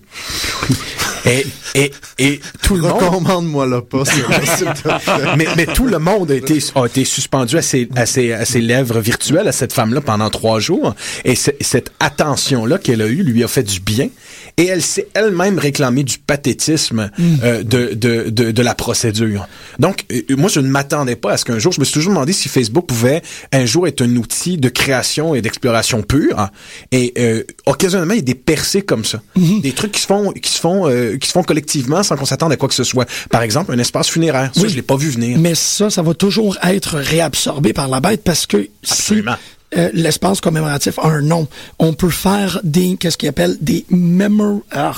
*laughs* et, et, et tout le monde Recommande-moi le pas, *laughs* mais, mais tout le monde a été, a été suspendu à ses, à, ses, à ses lèvres virtuelles à cette femme-là pendant trois jours. Et ce- cette attention-là qu'elle a eue lui a fait du bien. Et elle s'est elle-même réclamée du pathétisme euh, de, de, de, de la procédure. Donc, euh, moi, je ne m'attendais pas à ce qu'un jour, je me suis toujours demandé si Facebook pouvait un jour être un outil de création et d'exploration pure. Et euh, occasionnellement, il y a des percées comme ça. Des trucs qui se font, qui se font, euh, qui se font collectivement sans qu'on s'attende à quoi que ce soit. Par exemple, un espace funéraire. Ça, Oui. je l'ai pas vu venir. Mais ça, ça va toujours être réabsorbé par la bête parce que si Absolument. Euh, l'espace commémoratif a un nom, on peut faire des, qu'est-ce qu'ils appellent des memor, ah,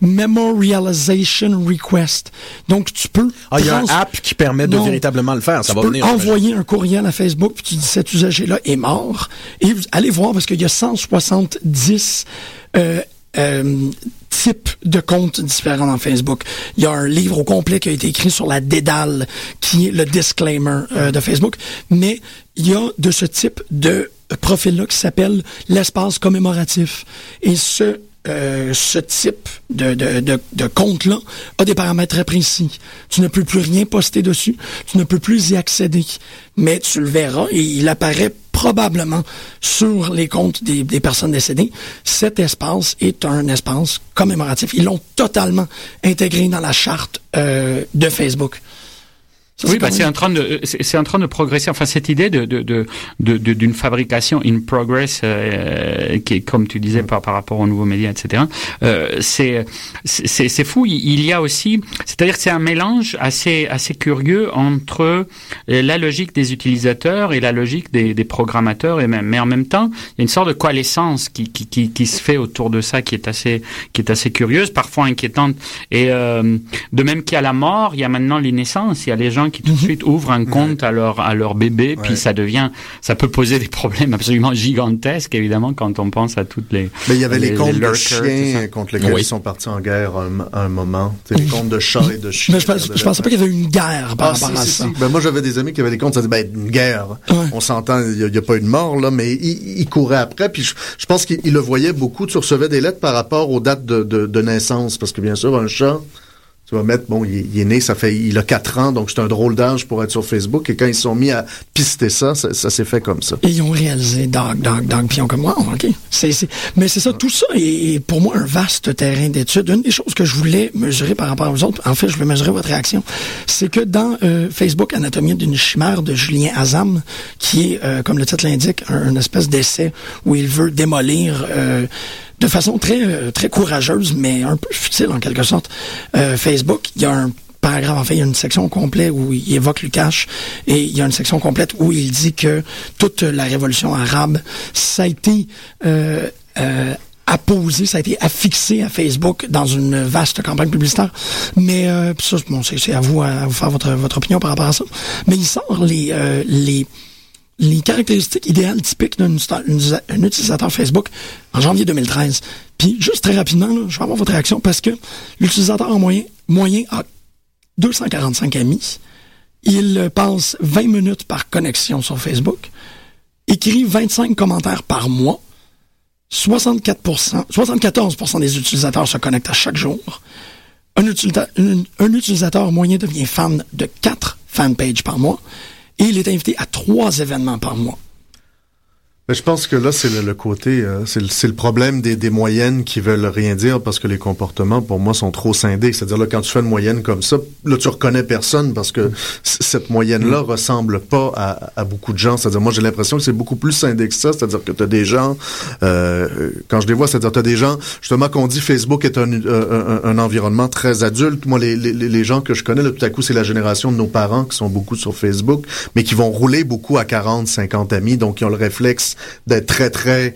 memorialization requests. Donc, tu peux. Ah, il y a un trans- app qui permet de Non. véritablement le faire. Ça tu va peux venir. envoyer un courriel à Facebook puis tu dis cet usager-là est mort et vous allez voir parce qu'il y a 170 euh, euh, types de comptes différents dans Facebook. Il y a un livre au complet qui a été écrit sur la dédale qui est le disclaimer euh, de Facebook, mais il y a de ce type de profil-là qui s'appelle l'espace commémoratif et ce euh, ce type de, de, de, de compte-là a des paramètres très précis. Tu ne peux plus rien poster dessus, tu ne peux plus y accéder. Mais tu le verras et il apparaît probablement sur les comptes des, personnes décédées. Cet espace est un espace commémoratif. Ils l'ont totalement intégré dans la charte euh, de Facebook. Oui, c'est bah, c'est en train de c'est c'est en train de progresser. Enfin, cette idée de de de de- de- d'une fabrication in progress, euh, qui est comme tu disais par par rapport aux nouveaux médias, etc. Euh, c'est c'est c'est fou. Il y a aussi, c'est-à-dire que c'est un mélange assez assez curieux entre euh, la logique des utilisateurs et la logique des des programmateurs et même mais en même temps, il y a une sorte de coalescence qui qui qui, qui se fait autour de ça qui est assez qui est assez curieuse, parfois inquiétante. Et euh, de même qu'il y a la mort, il y a maintenant les naissances. Il y a les gens qui tout de suite ouvrent un compte à leur à leur bébé, puis ça devient, ça peut poser des problèmes absolument gigantesques, évidemment, quand on pense à toutes les. Mais il y avait les, comptes de lurkers, chiens contre lesquels Oui. ils sont partis en guerre à un, à un moment. Les comptes de chats et de chiens. Mais je, pense- je pensais pas qu'il y avait une guerre par Ah, rapport si, à si, ça. si. Ben, moi, j'avais des amis qui avaient des comptes, ça disait, ben, une guerre. Ouais. On s'entend, il n'y a, pas eu de mort, là, mais ils il couraient après, puis je, je pense qu'il il le voyait beaucoup. Tu recevais des lettres par rapport aux dates de, de, de naissance, parce que bien sûr, un chat, tu vas mettre, bon, il, est- il est né, ça fait, il a quatre ans, donc c'est un drôle d'âge pour être sur Facebook, et quand ils sont mis à pister ça, ça, ça s'est fait comme ça. Et ils ont réalisé Dog, Dog, Dog, puis ils ont comme, wow, OK. C'est, c'est- Mais c'est ça, tout ça est, est pour moi un vaste terrain d'étude. Une des choses que je voulais mesurer par rapport aux autres, en fait, je vais mesurer votre réaction, c'est que dans euh, Facebook Anatomie d'une chimère de Julien Azam, qui est, euh, comme le titre l'indique, un, une espèce d'essai où il veut démolir... euh, de façon très euh, très courageuse, mais un peu futile en quelque sorte, euh, Facebook. Il y a un paragraphe, en fait, il y a une section complète où il évoque Lukács et il y a une section complète où il dit que toute la révolution arabe, ça a été euh, euh, apposé, ça a été affixé à Facebook dans une vaste campagne publicitaire. Mais euh, ça, bon, c'est à vous à vous faire votre, votre opinion par rapport à ça. Mais il sort les, euh, les les caractéristiques idéales typiques d'un utilisateur Facebook en janvier 2013. Puis juste très rapidement, je vais avoir votre réaction parce que l'utilisateur en moyen, moyen a 245 amis. Il euh, passe 20 minutes par connexion sur Facebook. écrit 25 commentaires par mois. 64%, 74% des utilisateurs se connectent à chaque jour. Un- un utilisateur moyen devient fan de 4 fanpages par mois. Et il est invité à 3 événements par mois. Mais je pense que là, c'est le, le côté, euh, c'est le, c'est le problème des, des moyennes qui veulent rien dire parce que les comportements, pour moi, sont trop scindés. C'est-à-dire, là, quand tu fais une moyenne comme ça, là, tu reconnais personne parce que cette moyenne-là ressemble pas à, à beaucoup de gens. C'est-à-dire, moi, j'ai l'impression que c'est beaucoup plus scindé que ça. C'est-à-dire que tu as des gens, euh, quand je les vois, c'est-à-dire, tu as des gens, justement, qu'on dit Facebook est un, euh, un, un environnement très adulte. Moi, les, les, les gens que je connais, là, tout à coup, c'est la génération de nos parents qui sont beaucoup sur Facebook, mais qui vont rouler beaucoup à 40, 50 amis, donc qui ont le réflexe d'être très, très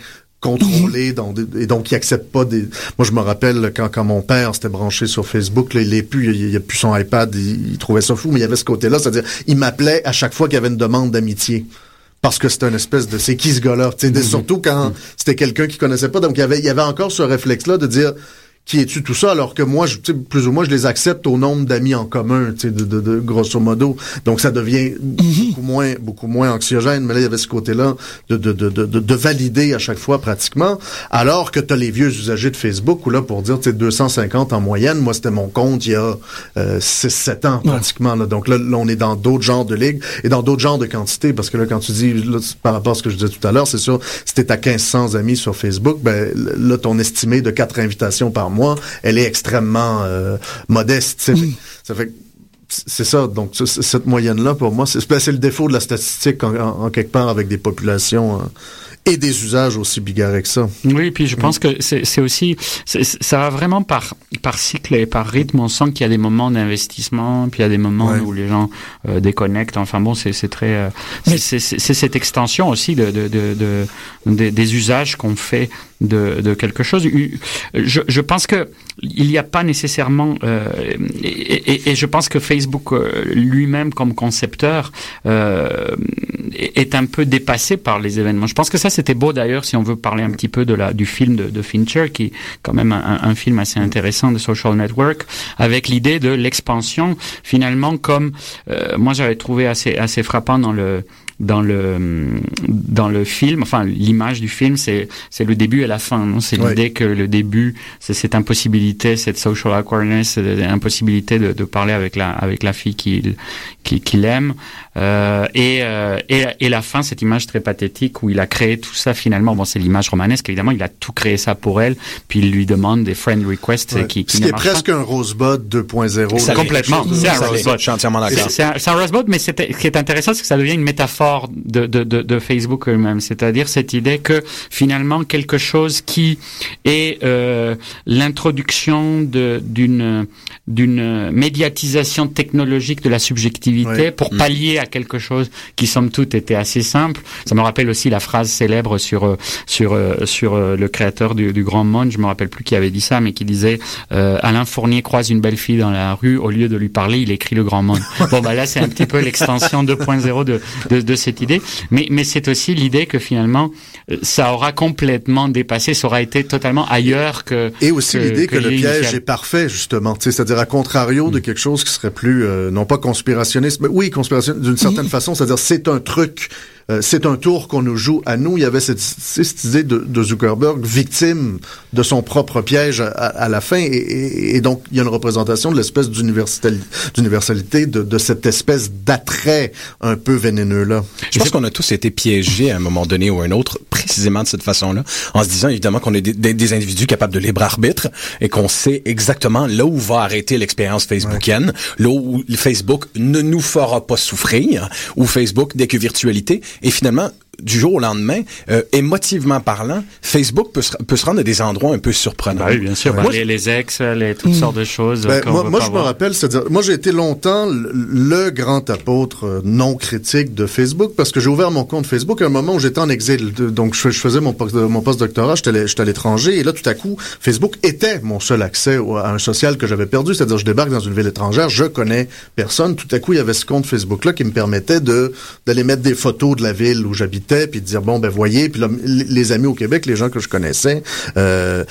dans des- et donc qui acceptent pas des moi je me rappelle quand quand mon père s'était branché sur Facebook là, il est plus il, il a plus son iPad il, il trouvait ça fou mais il y avait ce côté là c'est-à-dire il m'appelait à chaque fois qu'il y avait une demande d'amitié. Parce que c'était une espèce de c'est qui ce gars-là? Sais, surtout quand c'était quelqu'un qui connaissait pas. Donc il y avait il y avait encore ce réflexe là de dire qui es-tu tout ça alors que moi je, tu plus ou moins je les accepte au nombre d'amis en commun tu sais, de, de, de grosso modo. Donc ça devient beaucoup moins beaucoup moins anxiogène. Mais là il y avait ce côté là de, de, de, de, de valider à chaque fois pratiquement. Alors que tu as les vieux usagers de Facebook où là pour dire tu sais 250 en moyenne moi c'était mon compte il y a euh, 6 7 ans pratiquement là. donc là, là on est dans d'autres genres de ligues et dans d'autres genres de quantités. Parce que là quand tu dis là, tu- par rapport à ce que je disais tout à l'heure c'est sûr si t'es à 1500 amis sur Facebook ben là ton estimé de quatre invitations par mois elle est extrêmement euh, modeste ça fait c'est ça. Donc, cette moyenne-là, pour moi, c'est ben, c'est le défaut de la statistique en, en- en quelque part avec des populations euh, et des usages aussi bigarrés que ça. Oui, puis je pense que c'est aussi, ça va vraiment par, par cycle et par rythme. On sent qu'il y a des moments d'investissement, puis il y a des moments Ouais. où les gens euh, déconnectent. Enfin bon, c'est très, euh, c'est cette extension aussi de, de, de, de- des- des usages qu'on fait de, de quelque chose. Je, je pense que il n'y a pas nécessairement, euh, et, et- et je pense que Facebook euh, lui-même comme concepteur euh, est est un peu dépassé par les événements. Je pense que ça c'était beau d'ailleurs si on veut parler un petit peu de la du film de, de Fincher qui est quand même un, un film assez intéressant de Social Network avec l'idée de l'expansion finalement comme euh, moi j'avais trouvé assez assez frappant dans le dans le dans le film, enfin l'image du film, c'est c'est le début et la fin. non? C'est Ouais. l'idée que le début, c'est cette impossibilité, cette social awkwardness, euh, l'impossibilité de, de parler avec la avec la fille qu'il qui, qu'il aime, euh, et, euh, et et la fin, cette image très pathétique où il a créé tout ça finalement. Bon, c'est l'image romanesque évidemment. Il a tout créé ça pour elle, puis il lui demande des friend requests Ouais. qui, qui Ce qui est presque un Rosebud 2.0. Ça là, complètement. C'est un Rosebud. Je suis entièrement d'accord. c'est c'est un, c'est un Rosebud, mais c'était- ce qui est intéressant, c'est que ça devient une métaphore de, Facebook eux-mêmes. C'est-à-dire cette idée que finalement quelque chose qui est euh, l'introduction d'une d'une médiatisation technologique de la subjectivité Ouais. pour pallier à quelque chose qui somme toute était assez simple. Ça me rappelle aussi la phrase célèbre sur euh, sur euh, sur euh, le créateur du, du Grand Monde. Je me rappelle plus qui avait dit ça, mais qui disait euh, Alain Fournier croise une belle fille dans la rue, au lieu de lui parler, il écrit le Grand Monde. *laughs* bon bah là c'est un petit peu l'extension 2.0 de, de de cette idée, mais mais c'est aussi l'idée que finalement euh, ça aura complètement dépassé, ça aura été totalement ailleurs que Et aussi l'idée que, que le piège est parfait, justement. Tu sais, C'est-à-dire à contrario de quelque chose qui serait plus, euh, non pas conspirationniste, mais oui, conspirationniste d'une certaine façon. C'est-à-dire c'est un truc, euh, c'est un tour qu'on nous joue à nous. Il y avait cette, cette idée de, de Zuckerberg, victime de son propre piège à, à la fin. Et, et- et donc, il y a une représentation de l'espèce d'universali- d'universalité, de, de cette espèce d'attrait un peu vénéneux-là. Je pense qu'on a tous été piégés à un moment donné ou à un autre, précisément de cette façon-là, en se disant évidemment qu'on est des, des- des individus capables de libre arbitre et qu'on sait exactement là où va arrêter l'expérience facebookienne, là où Facebook ne nous fera pas souffrir, ou Facebook dès que virtualité, et finalement du jour au lendemain, euh, émotivement parlant, Facebook peut se, peut se rendre à des endroits un peu surprenants. Bah oui, bien sûr. Moi, les, les ex, les toutes sortes de choses. Ben, qu'on moi, je me rappelle, c'est-à-dire, moi, j'ai été longtemps le, le grand apôtre euh, non critique de Facebook parce que j'ai ouvert mon compte Facebook à un moment où j'étais en exil. Donc, je, je faisais mon, mon post-doctorat, j'étais à l'étranger et là, tout à coup, Facebook était mon seul accès au- à un social que j'avais perdu. C'est-à-dire, je débarque dans une ville étrangère, je connais personne. Tout à coup, il y avait ce compte Facebook-là qui me permettait de d'aller mettre des photos de la ville où j'habitais puis de dire, bon, ben voyez, puis là, les amis au Québec, les gens que je connaissais, euh,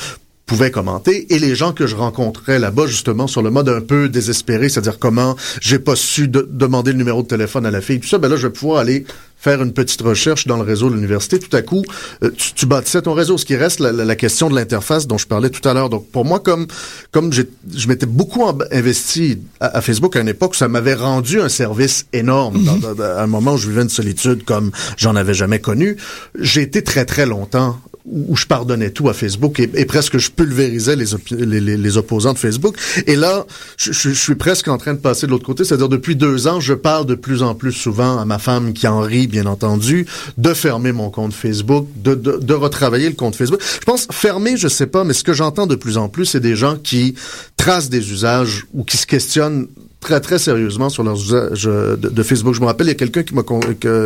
pouvaient commenter. Et les gens que je rencontrais là-bas justement sur le mode un peu désespéré, c'est-à-dire comment j'ai pas su de- demander le numéro de téléphone à la fille, tout ça, ben là je vais pouvoir aller faire une petite recherche dans le réseau de l'université, tout à coup, euh, tu, tu bâtissais ton réseau. Ce qui reste la, la- la question de l'interface dont je parlais tout à l'heure. Donc, pour moi, comme comme je m'étais beaucoup investi à, à Facebook à une époque, ça m'avait rendu un service énorme. Dans- dans- à un moment où je vivais une solitude comme j'en avais jamais connu, j'ai été très très longtemps où je pardonnais tout à Facebook et, et presque je pulvérisais les, les, opposants de Facebook. Et là, je suis presque en train de passer de l'autre côté, c'est-à-dire depuis deux ans, je parle de plus en plus souvent à ma femme qui en rit, bien entendu, de fermer mon compte Facebook, de, de, de retravailler le compte Facebook. Je pense fermer, je sais pas, mais ce que j'entends de plus en plus, c'est des gens qui tracent des usages ou qui se questionnent très très sérieusement sur leurs usages euh, de, de Facebook. Je me rappelle, il y a quelqu'un qui m'a con-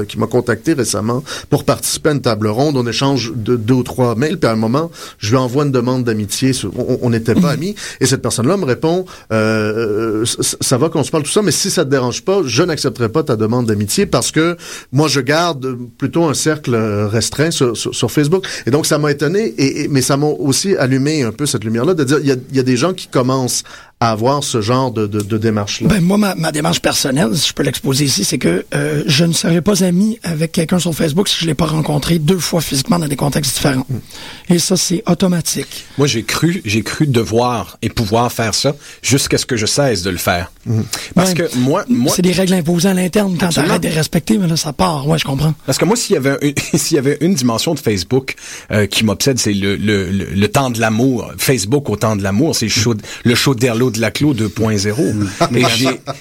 qui m'a contacté récemment pour participer à une table ronde. On échange de deux ou trois mails, puis à un moment, je lui envoie une demande d'amitié. On n'était pas *laughs* amis, et cette personne-là me répond euh, ça, ça va qu'on se parle tout ça, mais si ça te dérange pas, je n'accepterai pas ta demande d'amitié parce que moi je garde plutôt un cercle euh, restreint sur, sur, sur Facebook. Et donc ça m'a étonné, et, et- mais ça m'a aussi allumé un peu cette lumière-là de dire il y a, il y a des gens qui commencent à avoir ce genre de, de, de démarche-là? Ben, moi, ma, ma démarche personnelle, si je peux l'exposer ici, c'est que euh, je ne serais pas ami avec quelqu'un sur Facebook si je l'ai pas rencontré deux fois physiquement dans des contextes différents. Et ça, c'est automatique. Moi, j'ai cru, j'ai cru devoir et pouvoir faire ça jusqu'à ce que je cesse de le faire. Parce Ouais. que moi, moi, C'est des règles imposées à l'interne. Quand t'arrêtes de les respecter, mais là, ça part. Ouais, je comprends. Parce que moi, s'il y avait une, *laughs* s'il y avait une dimension de Facebook euh, qui m'obsède, c'est le, le, le, le temps de l'amour. Facebook au temps de l'amour, c'est le show, le show d'Erlo de la Clos 2.0.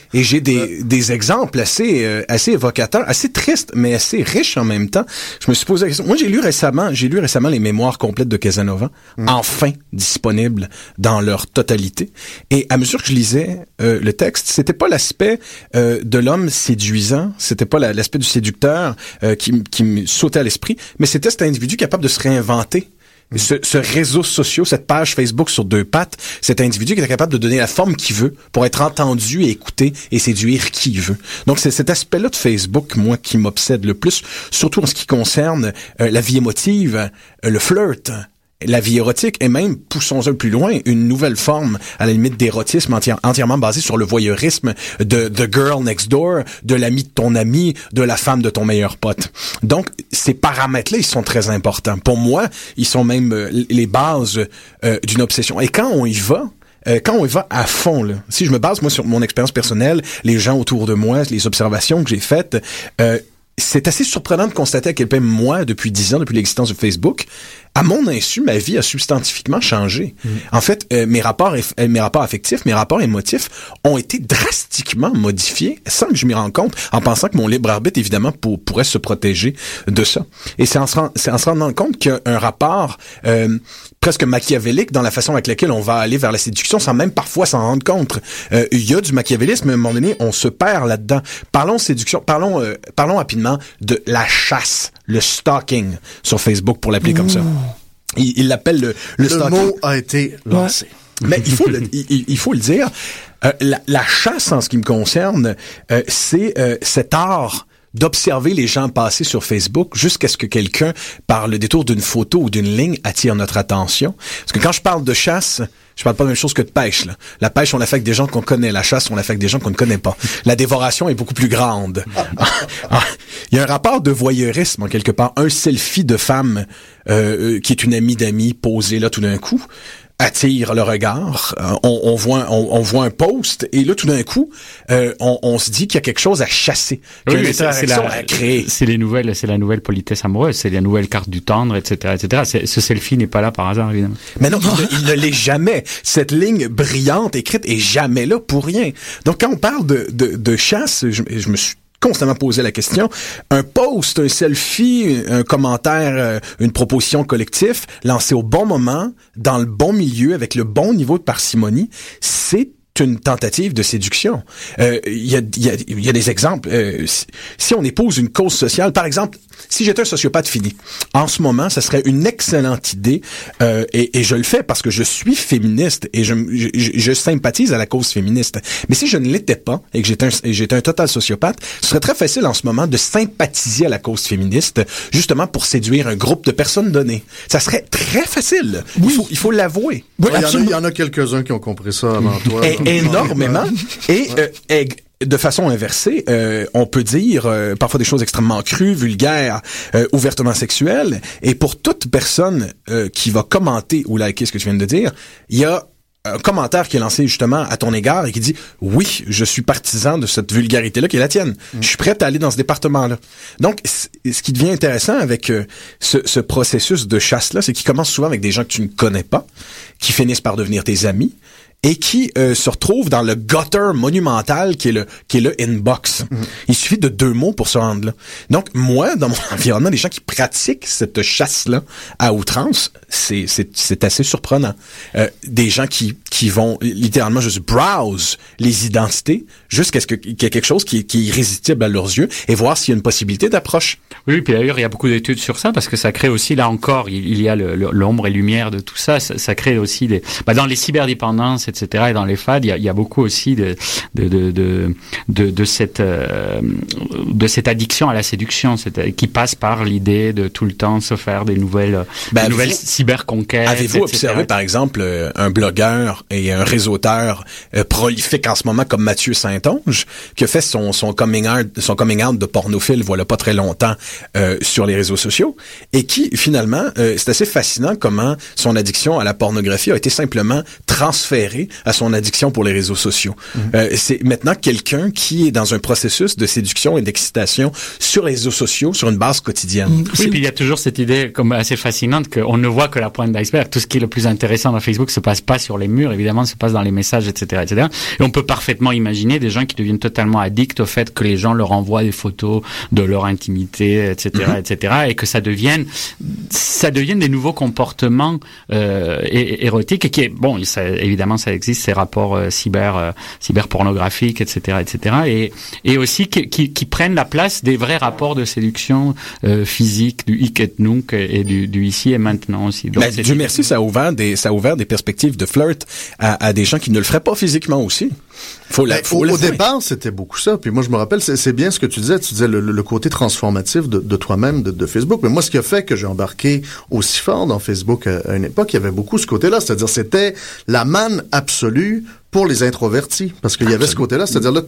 *laughs* et j'ai des, des exemples assez euh, assez évocateurs, assez tristes, mais assez riches en même temps. Je me suis posé la question. Moi, j'ai lu récemment, j'ai lu récemment les mémoires complètes de Casanova, enfin disponibles dans leur totalité. Et à mesure que je lisais euh, le texte, c'était pas l'aspect euh, de l'homme séduisant, c'était pas la- l'aspect du séducteur qui, qui me sautait à l'esprit, mais c'était cet individu capable de se réinventer. Ce, ce réseau social, cette page Facebook sur deux pattes, cet individu qui est capable de donner la forme qu'il veut pour être entendu et écouté et séduire qui il veut. Donc c'est cet aspect-là de Facebook, moi, qui m'obsède le plus, surtout en ce qui concerne euh, la vie émotive, euh, le flirt, la vie érotique et même, poussons-le plus loin, une nouvelle forme, à la limite, d'érotisme entière- entièrement basée sur le voyeurisme de The Girl Next Door, de l'ami de ton ami, de la femme de ton meilleur pote. Donc, ces paramètres-là, ils sont très importants. Pour moi, ils sont même euh, les bases euh, d'une obsession. Et quand on y va, euh, quand on y va à fond, là, si je me base moi sur mon expérience personnelle, les gens autour de moi, les observations que j'ai faites, c'est assez surprenant de constater à quel point moi, depuis dix ans, depuis l'existence de Facebook, à mon insu, ma vie a substantifiquement changé. En fait, euh, mes rapports, euh, mes rapports affectifs, mes rapports émotifs ont été drastiquement modifiés sans que je m'y rende compte, en pensant que mon libre arbitre, évidemment, pour- pourrait se protéger de ça. Et c'est en se, rend- c'est en se rendant compte qu'un rapport euh, presque machiavélique dans la façon avec laquelle on va aller vers la séduction sans même parfois s'en rendre compte. Euh, Il y a du machiavélisme, mais à un moment donné, on se perd là-dedans. Parlons séduction, parlons, euh, parlons rapidement de la chasse, le stalking sur Facebook pour l'appeler comme ça. Il l'appelle le, le, Le stalking. mot a été lancé. Mais il faut le, il faut le dire. euh, la, la chasse, en ce qui me concerne, euh, c'est euh, cet art d'observer les gens passer sur Facebook jusqu'à ce que quelqu'un, par le détour d'une photo ou d'une ligne, attire notre attention. Parce que quand je parle de chasse, je parle pas de la même chose que de pêche. Là. La pêche, on la fait avec des gens qu'on connaît. La chasse, on la fait avec des gens qu'on ne connaît pas. La dévoration est beaucoup plus grande. *laughs* Ah, Il y a un rapport de voyeurisme, en quelque part. Un selfie de femme euh, euh, qui est une amie d'amis posée là tout d'un coup attire le regard. Euh, on, on voit, on, on voit un post et là tout d'un coup, euh, on, on se dit qu'il y a quelque chose à chasser, qu'il c'est la, à créer. c'est les nouvelles, c'est la nouvelle politesse amoureuse, c'est la nouvelle carte du tendre, etc., etc. Ce selfie n'est pas là par hasard, évidemment. Mais non, il ne- il ne l'est jamais. Cette ligne brillante écrite est jamais là pour rien. Donc, quand on parle de, de, de chasse, je, je me suis constamment posé la question. Un post, un selfie, un commentaire, euh, une proposition collective lancée au bon moment, dans le bon milieu, avec le bon niveau de parcimonie, c'est une tentative de séduction. Euh, Il y, a, il y, a, il y a des exemples. Euh, si, si on épouse une cause sociale, par exemple, si j'étais un sociopathe fini, en ce moment, ça serait une excellente idée, euh, et, et je le fais parce que je suis féministe et je, je, je- je sympathise à la cause féministe. Mais si je ne l'étais pas et que j'étais un, et j'étais un total sociopathe, ce serait très facile en ce moment de sympathiser à la cause féministe, justement pour séduire un groupe de personnes données. Ça serait très facile. Il faut, il faut l'avouer. Oui, il, y en a, quelques-uns qui ont compris ça avant toi. Et- énormément. Et euh, de façon inversée, euh, on peut dire euh, parfois des choses extrêmement crues, vulgaires, euh, ouvertement sexuelles. Et pour toute personne euh, qui va commenter ou liker ce que tu viens de dire, il y a un commentaire qui est lancé justement à ton égard et qui dit oui, je suis partisan de cette vulgarité-là qui est la tienne. Je suis prêt à aller dans ce département-là. Donc, c- ce qui devient intéressant avec euh, ce, ce processus de chasse-là, c'est qu'il commence souvent avec des gens que tu ne connais pas, qui finissent par devenir tes amis et qui euh, se retrouvent dans le gutter monumental qui est le qui est le inbox. Il suffit de deux mots pour se rendre là. Donc moi dans mon *laughs* environnement les gens qui pratiquent cette chasse là à outrance, c'est c'est c'est assez surprenant. Euh, des gens qui qui vont littéralement juste browse les identités jusqu'à ce que- qu'il y ait quelque chose qui, est- qui est irrésistible à leurs yeux et voir s'il y a une possibilité d'approche. Oui, puis d'ailleurs, il y a beaucoup d'études sur ça parce que ça crée aussi, là encore, il, il y a l'ombre et lumière de tout ça. Ça, ça crée aussi des, bah, dans les cyberdépendances, etc., et dans les FAD, il y a, il y a beaucoup aussi de de de de, de, de cette euh, de cette addiction à la séduction, qui passe par l'idée de tout le temps se faire des nouvelles Ben, des nouvelles cyberconquêtes. Avez-vous observé, par exemple, euh, un blogueur et un réseauteur euh, prolifique en ce moment comme Mathieu Saint-Onge, qui a fait son, son, coming out, son coming out de pornophile, voilà pas très longtemps, euh, sur les réseaux sociaux, et qui, finalement, c'est assez fascinant comment son addiction à la pornographie a été simplement transférée à son addiction pour les réseaux sociaux. Euh, c'est maintenant quelqu'un qui est dans un processus de séduction et d'excitation sur les réseaux sociaux, sur une base quotidienne. Oui, puis il y a toujours cette idée comme assez fascinante qu'on ne voit que la pointe d'iceberg. Tout ce qui est le plus intéressant dans Facebook se passe pas sur les murs, évidemment, se passe dans les messages, etc., etc. Et on peut parfaitement imaginer des gens qui deviennent totalement addicts au fait que les gens leur envoient des photos de leur intimité, etc., etc., et que ça devienne, ça devienne des nouveaux comportements euh, érotiques et qui est bon, ça, évidemment, ça existe ces rapports euh, cyber, euh, cyberpornographiques, etc., etc., et et aussi qui, qui, qui prennent la place des vrais rapports de séduction euh, physique du hic et nunc et du, du ici et maintenant aussi. Donc, Ben, Dieu merci, ça a ouvert des, ça a ouvert des perspectives de flirt à, à des gens qui ne le feraient pas physiquement aussi. Faut la, Ben, faut au, départ, c'était beaucoup ça. Puis moi, je me rappelle, c'est bien ce que tu disais. Tu disais le, le- le côté transformatif de, de toi-même, de, de Facebook. Mais moi, ce qui a fait que j'ai embarqué aussi fort dans Facebook à, à une époque, il y avait beaucoup ce côté-là. C'est-à-dire, c'était la manne absolue pour les introvertis. Parce qu'il y avait ce côté-là. C'est-à-dire,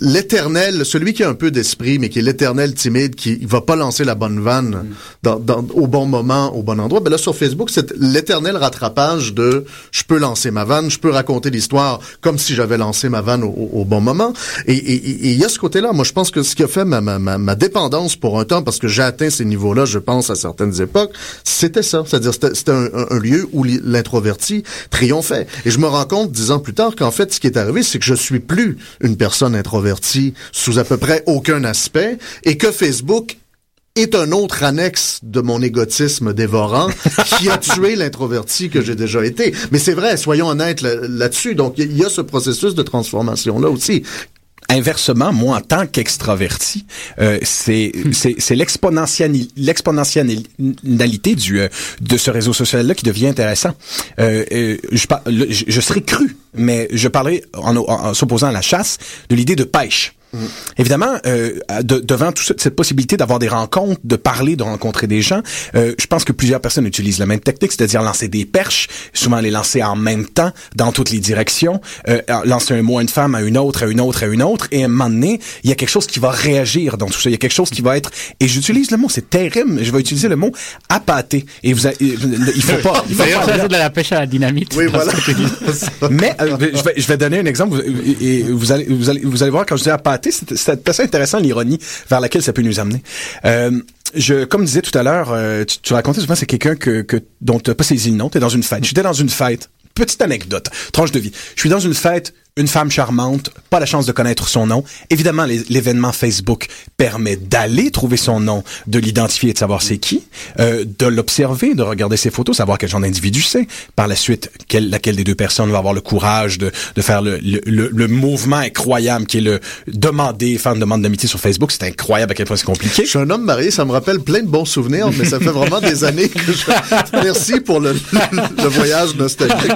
l'éternel, celui qui a un peu d'esprit, mais qui est l'éternel timide, qui va pas lancer la bonne vanne dans, dans- au bon moment, au bon endroit. Ben là, sur Facebook, c'est l'éternel rattrapage de je peux lancer ma vanne, je peux raconter l'histoire comme si j'avais lancé ma vanne au, bon moment. Et et- et- et il y a ce côté-là. Moi, je pense que ce qui a fait ma, ma, ma, ma dépendance pour un temps, parce que j'ai atteint ces niveaux-là, je pense, à certaines époques, c'était ça. C'est-à-dire, c'était un, un- lieu où li- l'introverti triomphait. Et je me rends compte, dix ans plus tard, qu'en fait, ce qui est arrivé, c'est que je suis plus une personne introvertie sous à peu près aucun aspect, et que Facebook est un autre annexe de mon égotisme dévorant qui a *laughs* tué l'introverti que j'ai déjà été. Mais c'est vrai, soyons honnêtes là- là-dessus. Donc, il y, a ce processus de transformation-là aussi. Inversement, moi, en tant qu'extraverti, euh, c'est c'est c'est l'exponentiali- l'exponentialité du euh, de ce réseau social-là qui devient intéressant. Euh, euh, je, je, je serais cru, mais je parlerai en, en- en s'opposant à la chasse de l'idée de pêche. Évidemment, euh, de- devant toute cette possibilité d'avoir des rencontres, de parler, de rencontrer des gens, euh, je pense que plusieurs personnes utilisent la même technique, c'est-à-dire lancer des perches, souvent les lancer en même temps, dans toutes les directions, euh, lancer un mot à une femme, à une autre, à une autre, à une autre, et à un moment donné, il y a quelque chose qui va réagir dans tout ça. Il y a quelque chose qui va être, et j'utilise le mot, c'est terrible, je vais utiliser le mot appâté. Et vous, a- il faut pas, il faut pas ça, de la pêche à la dynamite. Oui, voilà. *laughs* mais euh, je, vais, je vais donner un exemple vous- et vous allez, vous allez, vous allez voir quand je dis appâté, c'est c'est assez intéressant l'ironie vers laquelle ça peut nous amener. Euh, je, comme disais tout à l'heure, euh, tu, tu racontais souvent c'est quelqu'un que, que dont tu pas saisi le. T'es dans une fête. J'étais dans une fête. Petite anecdote, tranche de vie. Je suis dans une fête, une femme charmante, pas la chance de connaître son nom. Évidemment, l'événement Facebook permet d'aller trouver son nom, de l'identifier et de savoir c'est qui, euh, de l'observer, de regarder ses photos, savoir quel genre d'individu c'est. Par la suite, quelle, laquelle des deux personnes va avoir le courage de, de faire le, le, le, le mouvement incroyable qui est le demander, faire une demande d'amitié sur Facebook. C'est incroyable à quel point c'est compliqué. Je suis un homme marié, ça me rappelle plein de bons souvenirs, mais ça fait vraiment des années que je... *laughs* Merci pour le, le voyage nostalgique.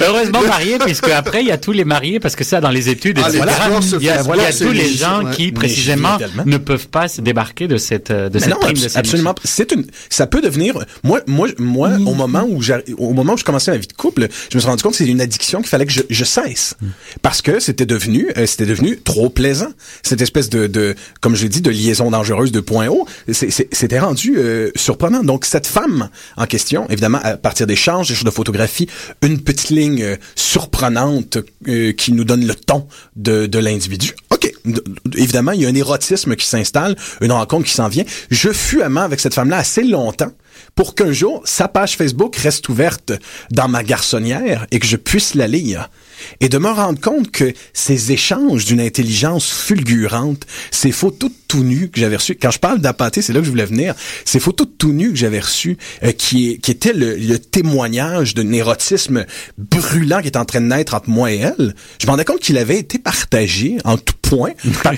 Heureusement marié, puisque après, il y a tous les mariés parce que ça, dans les études, Ah, etc., il y a, Facebook, il y a c'est tous les gens ouais. qui, précisément, ne peuvent pas se débarquer de cette, de Mais cette non, prime de absolument. C'est une, ça peut devenir, moi, moi, moi, au moment où j'ai, au moment où je commençais ma vie de couple, je me suis rendu compte que c'est une addiction qu'il fallait que je, je cesse. Parce que c'était devenu, euh, c'était devenu trop plaisant. Cette espèce de, de, comme je l'ai dit, de liaison dangereuse de point haut, c'était rendu euh, surprenant. Donc, cette femme en question, évidemment, à partir d'échanges, d'échanges de photographies, une petite ligne euh, surprenante euh, nous donne le ton de, de l'individu. OK. Évidemment, il y a un érotisme qui s'installe, une rencontre qui s'en vient. Je fus amant avec cette femme-là assez longtemps pour qu'un jour, sa page Facebook reste ouverte dans ma garçonnière et que je puisse la lire. Et de me rendre compte que ces échanges d'une intelligence fulgurante, ces photos tout nues que j'avais reçues, quand je parle d'apathé, c'est là que je voulais venir, ces photos tout nues que j'avais reçues, euh, qui, qui étaient le, le témoignage d'un érotisme brûlant qui est en train de naître entre moi et elle, je me rendais compte qu'il avait été partagé en tout point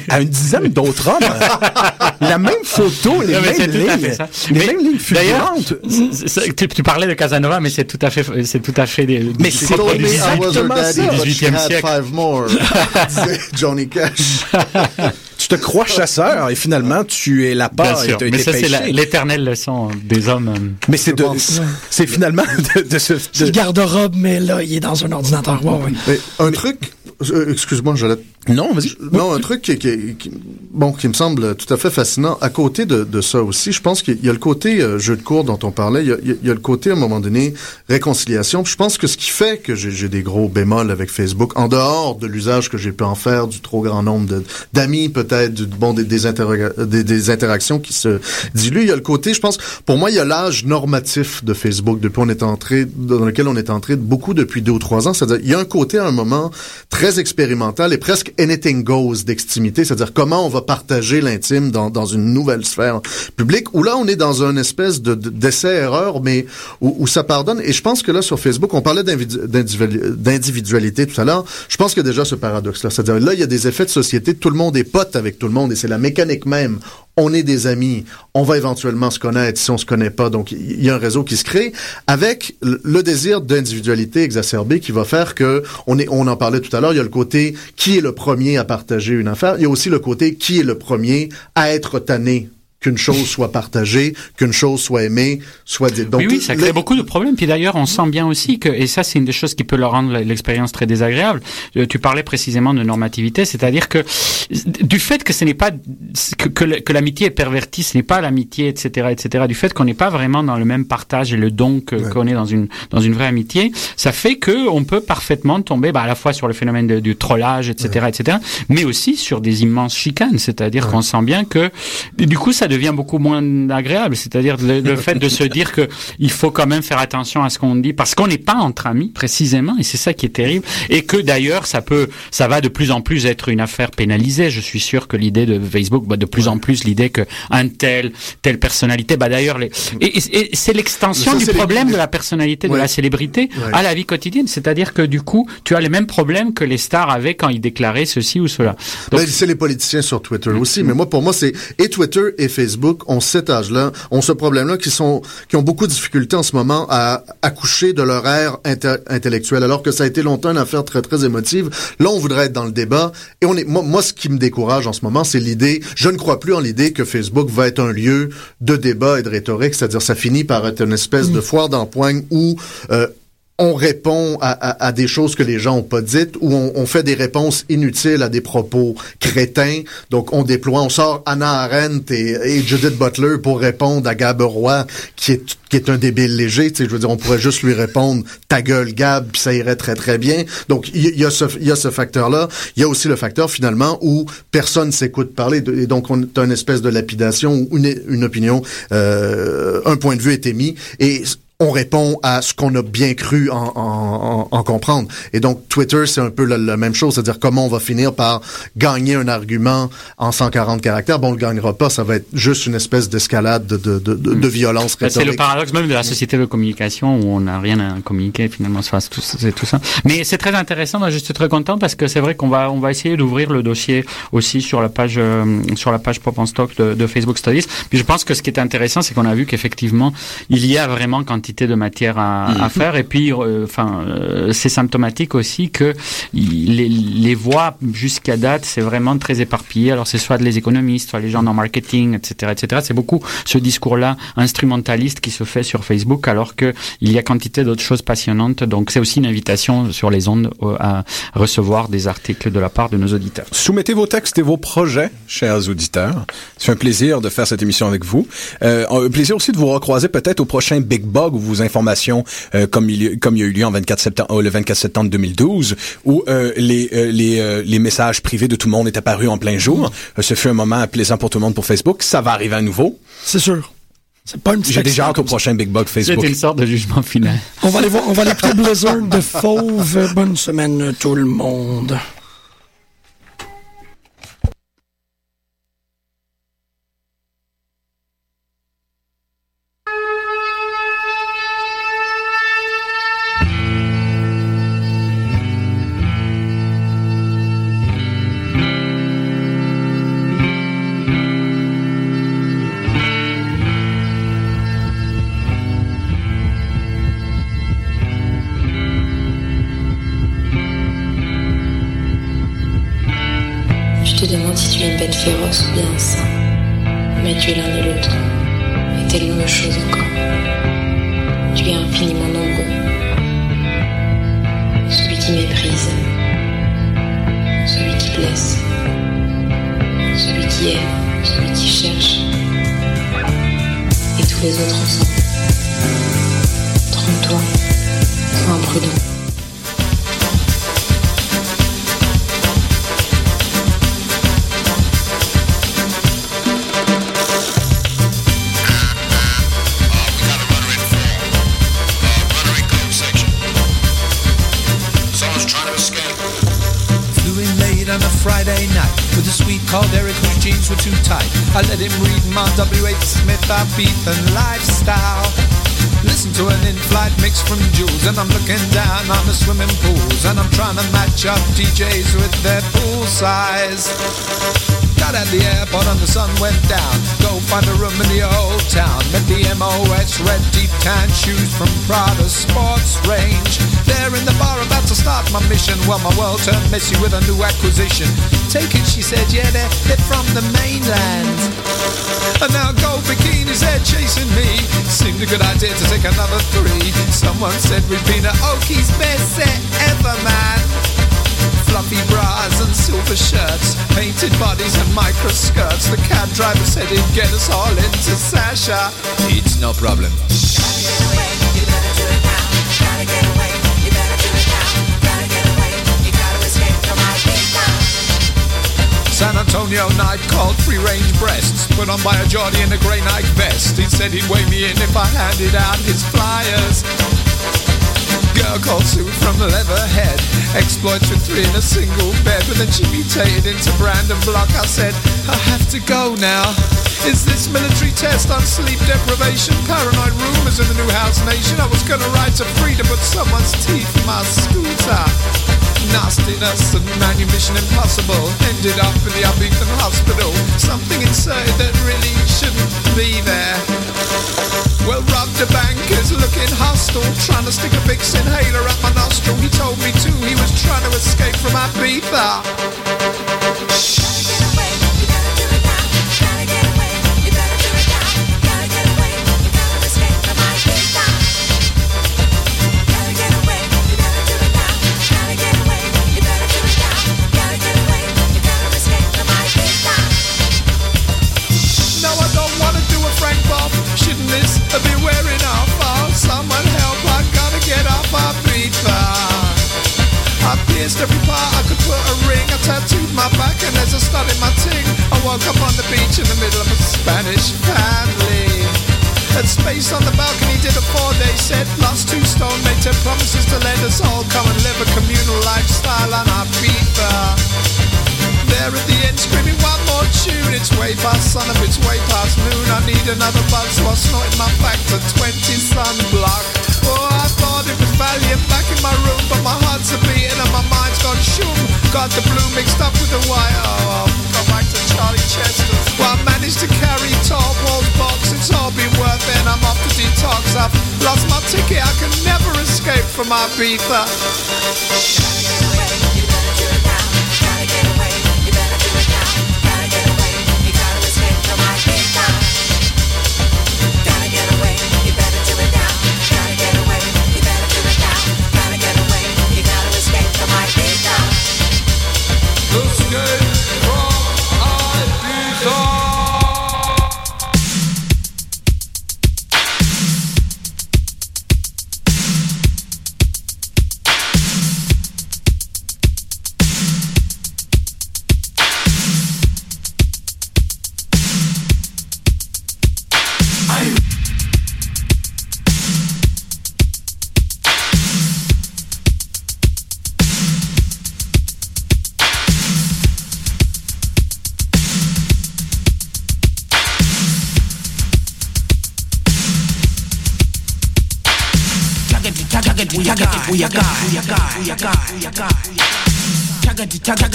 à une dizaine d'autres hommes. *laughs* La même photo, les mais mêmes lignes, les Mais mêmes lignes fulgurantes. tu, tu parlais de Casanova, mais c'est tout à fait, c'est tout à fait des, Mais She c'est exactement ça. she 18e had siècle. five more. *laughs* disait Johnny Cash. *laughs* Tu te crois chasseur et finalement tu es la part et Mais ça, c'est l'éternelle leçon des hommes. Mais c'est de, c'est finalement de, de ce, C'est de- le garde-robe, mais là, il est dans un ordinateur. Ouais, ouais. Mais un truc, euh, excuse-moi, j'allais non, vas-y. Non, un truc qui, qui- qui- bon, qui me semble tout à fait fascinant. À côté de, de ça aussi, je pense qu'il y a le côté euh, jeu de cours dont on parlait. Il y, a, il y a- le côté, à un moment donné, réconciliation. Puis je pense que ce qui fait que j'ai j'ai des gros bémols avec Facebook, en dehors de l'usage que j'ai pu en faire, du trop grand nombre de- d'amis, peut-être, du bon des, des, des, des interactions qui se diluent, il y a le côté, je pense, pour moi, il y a l'âge normatif de Facebook depuis on est entré, dans lequel on est entré beaucoup depuis deux ou trois ans. C'est-à-dire, il y a un côté à un moment très expérimental et presque anything goes d'extimité, c'est-à-dire comment on va partager l'intime dans, dans une nouvelle sphère publique, où là, on est dans une espèce de, de- d'essai-erreur, mais où, où ça pardonne. Et je pense que là, sur Facebook, on parlait d'individu- d'individu- d'individualité tout à l'heure, je pense a déjà ce paradoxe-là. C'est-à-dire, là, il y a des effets de société, tout le monde est pote avec tout le monde, et c'est la mécanique même. On est des amis, on va éventuellement se connaître si on se connaît pas, donc il y a un réseau qui se crée, avec le- désir d'individualité exacerbé qui va faire que, on, est, on en parlait tout à l'heure, il y a le côté qui est le premier à partager une affaire, il y a aussi le côté qui est le premier à être tanné qu'une chose soit partagée, qu'une chose soit aimée, soit dite. Donc, oui, oui, ça crée beaucoup de problèmes. Puis d'ailleurs, on sent bien aussi que, et ça, c'est une des choses qui peut leur rendre l'expérience très désagréable. Euh, Tu parlais précisément de normativité, c'est-à-dire que du fait que ce n'est pas que, que, l'amitié est pervertie, ce n'est pas l'amitié, etc., etc. Du fait qu'on n'est pas vraiment dans le même partage et le don Ouais. qu'on est dans une dans une vraie amitié, ça fait que on peut parfaitement tomber, bah, à la fois sur le phénomène de- du trollage, etc., etc., mais aussi sur des immenses chicanes. C'est-à-dire qu'on sent bien que du coup, ça devient beaucoup moins agréable. C'est-à-dire le, le fait de se dire que il faut quand même faire attention à ce qu'on dit parce qu'on n'est pas entre amis précisément, et c'est ça qui est terrible. Et que d'ailleurs, ça peut, ça va de plus en plus être une affaire pénalisée. Je suis sûr que l'idée de Facebook, bah, de plus en plus l'idée que un tel, telle personnalité, bah d'ailleurs, les, et, et- et c'est l'extension du les- problème de la personnalité, de la célébrité Ouais. à la vie quotidienne. C'est-à-dire que du coup, tu as les mêmes problèmes que les stars avaient quand ils déclaraient ceci ou cela. Donc, Ben, c'est les politiciens sur Twitter aussi. Mais moi, pour moi, c'est et Twitter et Facebook ont cet âge-là, ont ce problème-là, qui sont, qui ont beaucoup de difficultés en ce moment à accoucher de leur ère intellectuelle, alors que ça a été longtemps une affaire très très émotive. Là, on voudrait être dans le débat. Et on est, moi, moi, ce qui me décourage en ce moment, c'est l'idée. Je ne crois plus en l'idée que Facebook va être un lieu de débat et de rhétorique, c'est-à-dire ça finit par être une espèce de foire d'empoigne où euh, on répond à, à- à des choses que les gens ont pas dites ou on, on fait des réponses inutiles à des propos crétins. Donc, on déploie, on sort Anna Arendt et, et Judith Butler pour répondre à Gab Roy, qui est, qui est un débile léger. Tu sais, je veux dire, on pourrait juste lui répondre ta gueule, Gab, puis ça irait très, très bien. Donc, il y, a ce, y a ce facteur-là. Il y a aussi le facteur, finalement, où personne s'écoute parler. Et donc, on a une espèce de lapidation où une, une opinion, euh, un point de vue est émis. Et on répond à ce qu'on a bien cru en, en, en- en comprendre. Et donc, Twitter, c'est un peu la, la même chose, c'est-à-dire comment on va finir par gagner un argument en 140 caractères. Bon, on le gagnera pas, ça va être juste une espèce d'escalade de, de, de, de, de violence Bah, c'est le rhétorique. paradoxe même de la société de communication où on n'a rien à communiquer finalement c'est tout, c'est tout ça. Mais c'est très intéressant, moi je suis très content parce que c'est vrai qu'on va on va essayer d'ouvrir le dossier aussi sur la page euh, sur la page Pop en stock de, de Facebook Studies. Puis je pense que ce qui est intéressant c'est qu'on a vu qu'effectivement il y a vraiment quantité quantité de matière à, à faire. Et puis, euh, enfin, euh, c'est symptomatique aussi que les, les voix jusqu'à date, c'est vraiment très éparpillé. Alors, c'est soit les économistes, soit les gens en marketing, etc., etc. C'est beaucoup ce discours-là instrumentaliste qui se fait sur Facebook, alors que il y a quantité d'autres choses passionnantes. Donc, c'est aussi une invitation sur les ondes euh, à recevoir des articles de la part de nos auditeurs. Soumettez vos textes et vos projets, chers auditeurs. C'est un plaisir de faire cette émission avec vous. Euh, un plaisir aussi de vous recroiser peut-être au prochain Big Bug où vos informations, euh, comme, il, y- comme il y a eu lieu en 24 septembre, euh, le 24 septembre 2012, où euh, les, euh, les, euh, les messages privés de tout le monde étaient apparus en plein jour. Euh, ce fut un moment plaisant pour tout le monde pour Facebook. Ça va arriver à nouveau. C'est sûr. C'est pas une J'ai déjà hâte au prochain Big Bug Facebook. C'était une sorte de jugement final. On va aller voir, on va aller Blizzard de Fauve. Bonne semaine tout le monde. Tan shoes from Prada Sports Range. There in the bar about to start my mission. Well, my world turned messy with a new acquisition. Take it, she said, yeah, they're, they're from the mainland. And now gold bikinis, they're chasing me. Seemed a good idea to take another three. Someone said we've been at Oki's best set ever, man. Fluffy bras and silver shirts, painted bodies and micro skirts. The cab driver said he'd get us all into Sasha. It's no problem. San Antonio night called free range breasts, put on by a Geordie in a grey night vest. He said he'd weigh me in if I handed out his flyers. Girl called Sue from Leatherhead, exploits with three in a single bed, but then she mutated into Brandon Block. I said, I have to go now. Is this military test on sleep deprivation? Paranoid rumors in the new house nation. I was gonna ride to freedom, but someone's teeth in my scooter. Nastiness and manumission impossible. Ended up in the Abington hospital. Something inserted that really shouldn't be there. Well, Rob the bank is looking hostile Trying to stick a Vicks inhaler up my nostril. He told me too he was trying to escape from Ibiza. No, pierced every part I could put a ring. I tattooed my back and there's a stud in my ting. I woke up on the beach in the middle of a Spanish family. Had space on the balcony, did a four-day set. Lost two stone, made ten promises to let us all come and live a communal lifestyle on our beat there at the end screaming one more tune It's way past sun up, it's way past noon I need another buzz so I snorted my factor 20 sunblock was Valiant back in my room But my heart's a beating and my mind's gone shoom. Got the blue mixed up with the white. Oh, I've gone back to Charlie Chester. Well, I managed to carry tall walls box. It's all been worth it. I'm off to detox. I've lost my ticket. I can never escape from my Ibiza.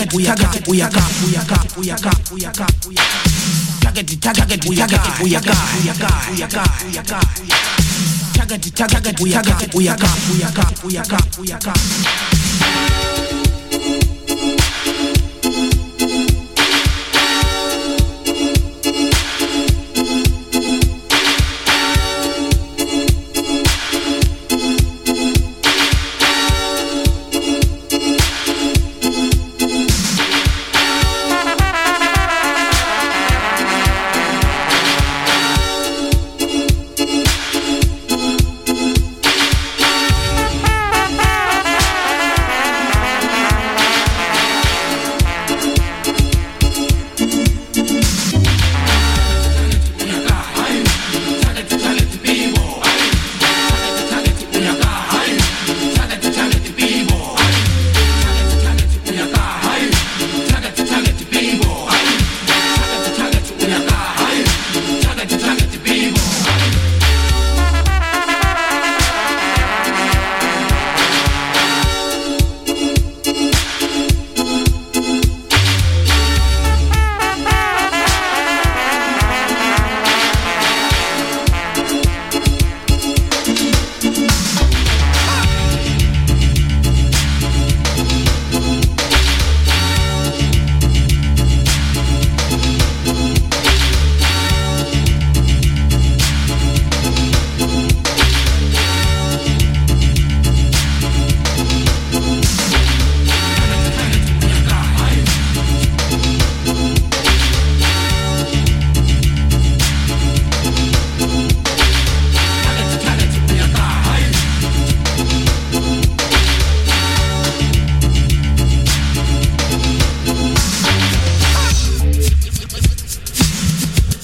target, we are target, we are God, we are God, we are God, we are God, we are God. Target, target, we are God, we are God, we are God, we are God, we are God. Target, target, we are God, we are God, we are God, we are God, we are God.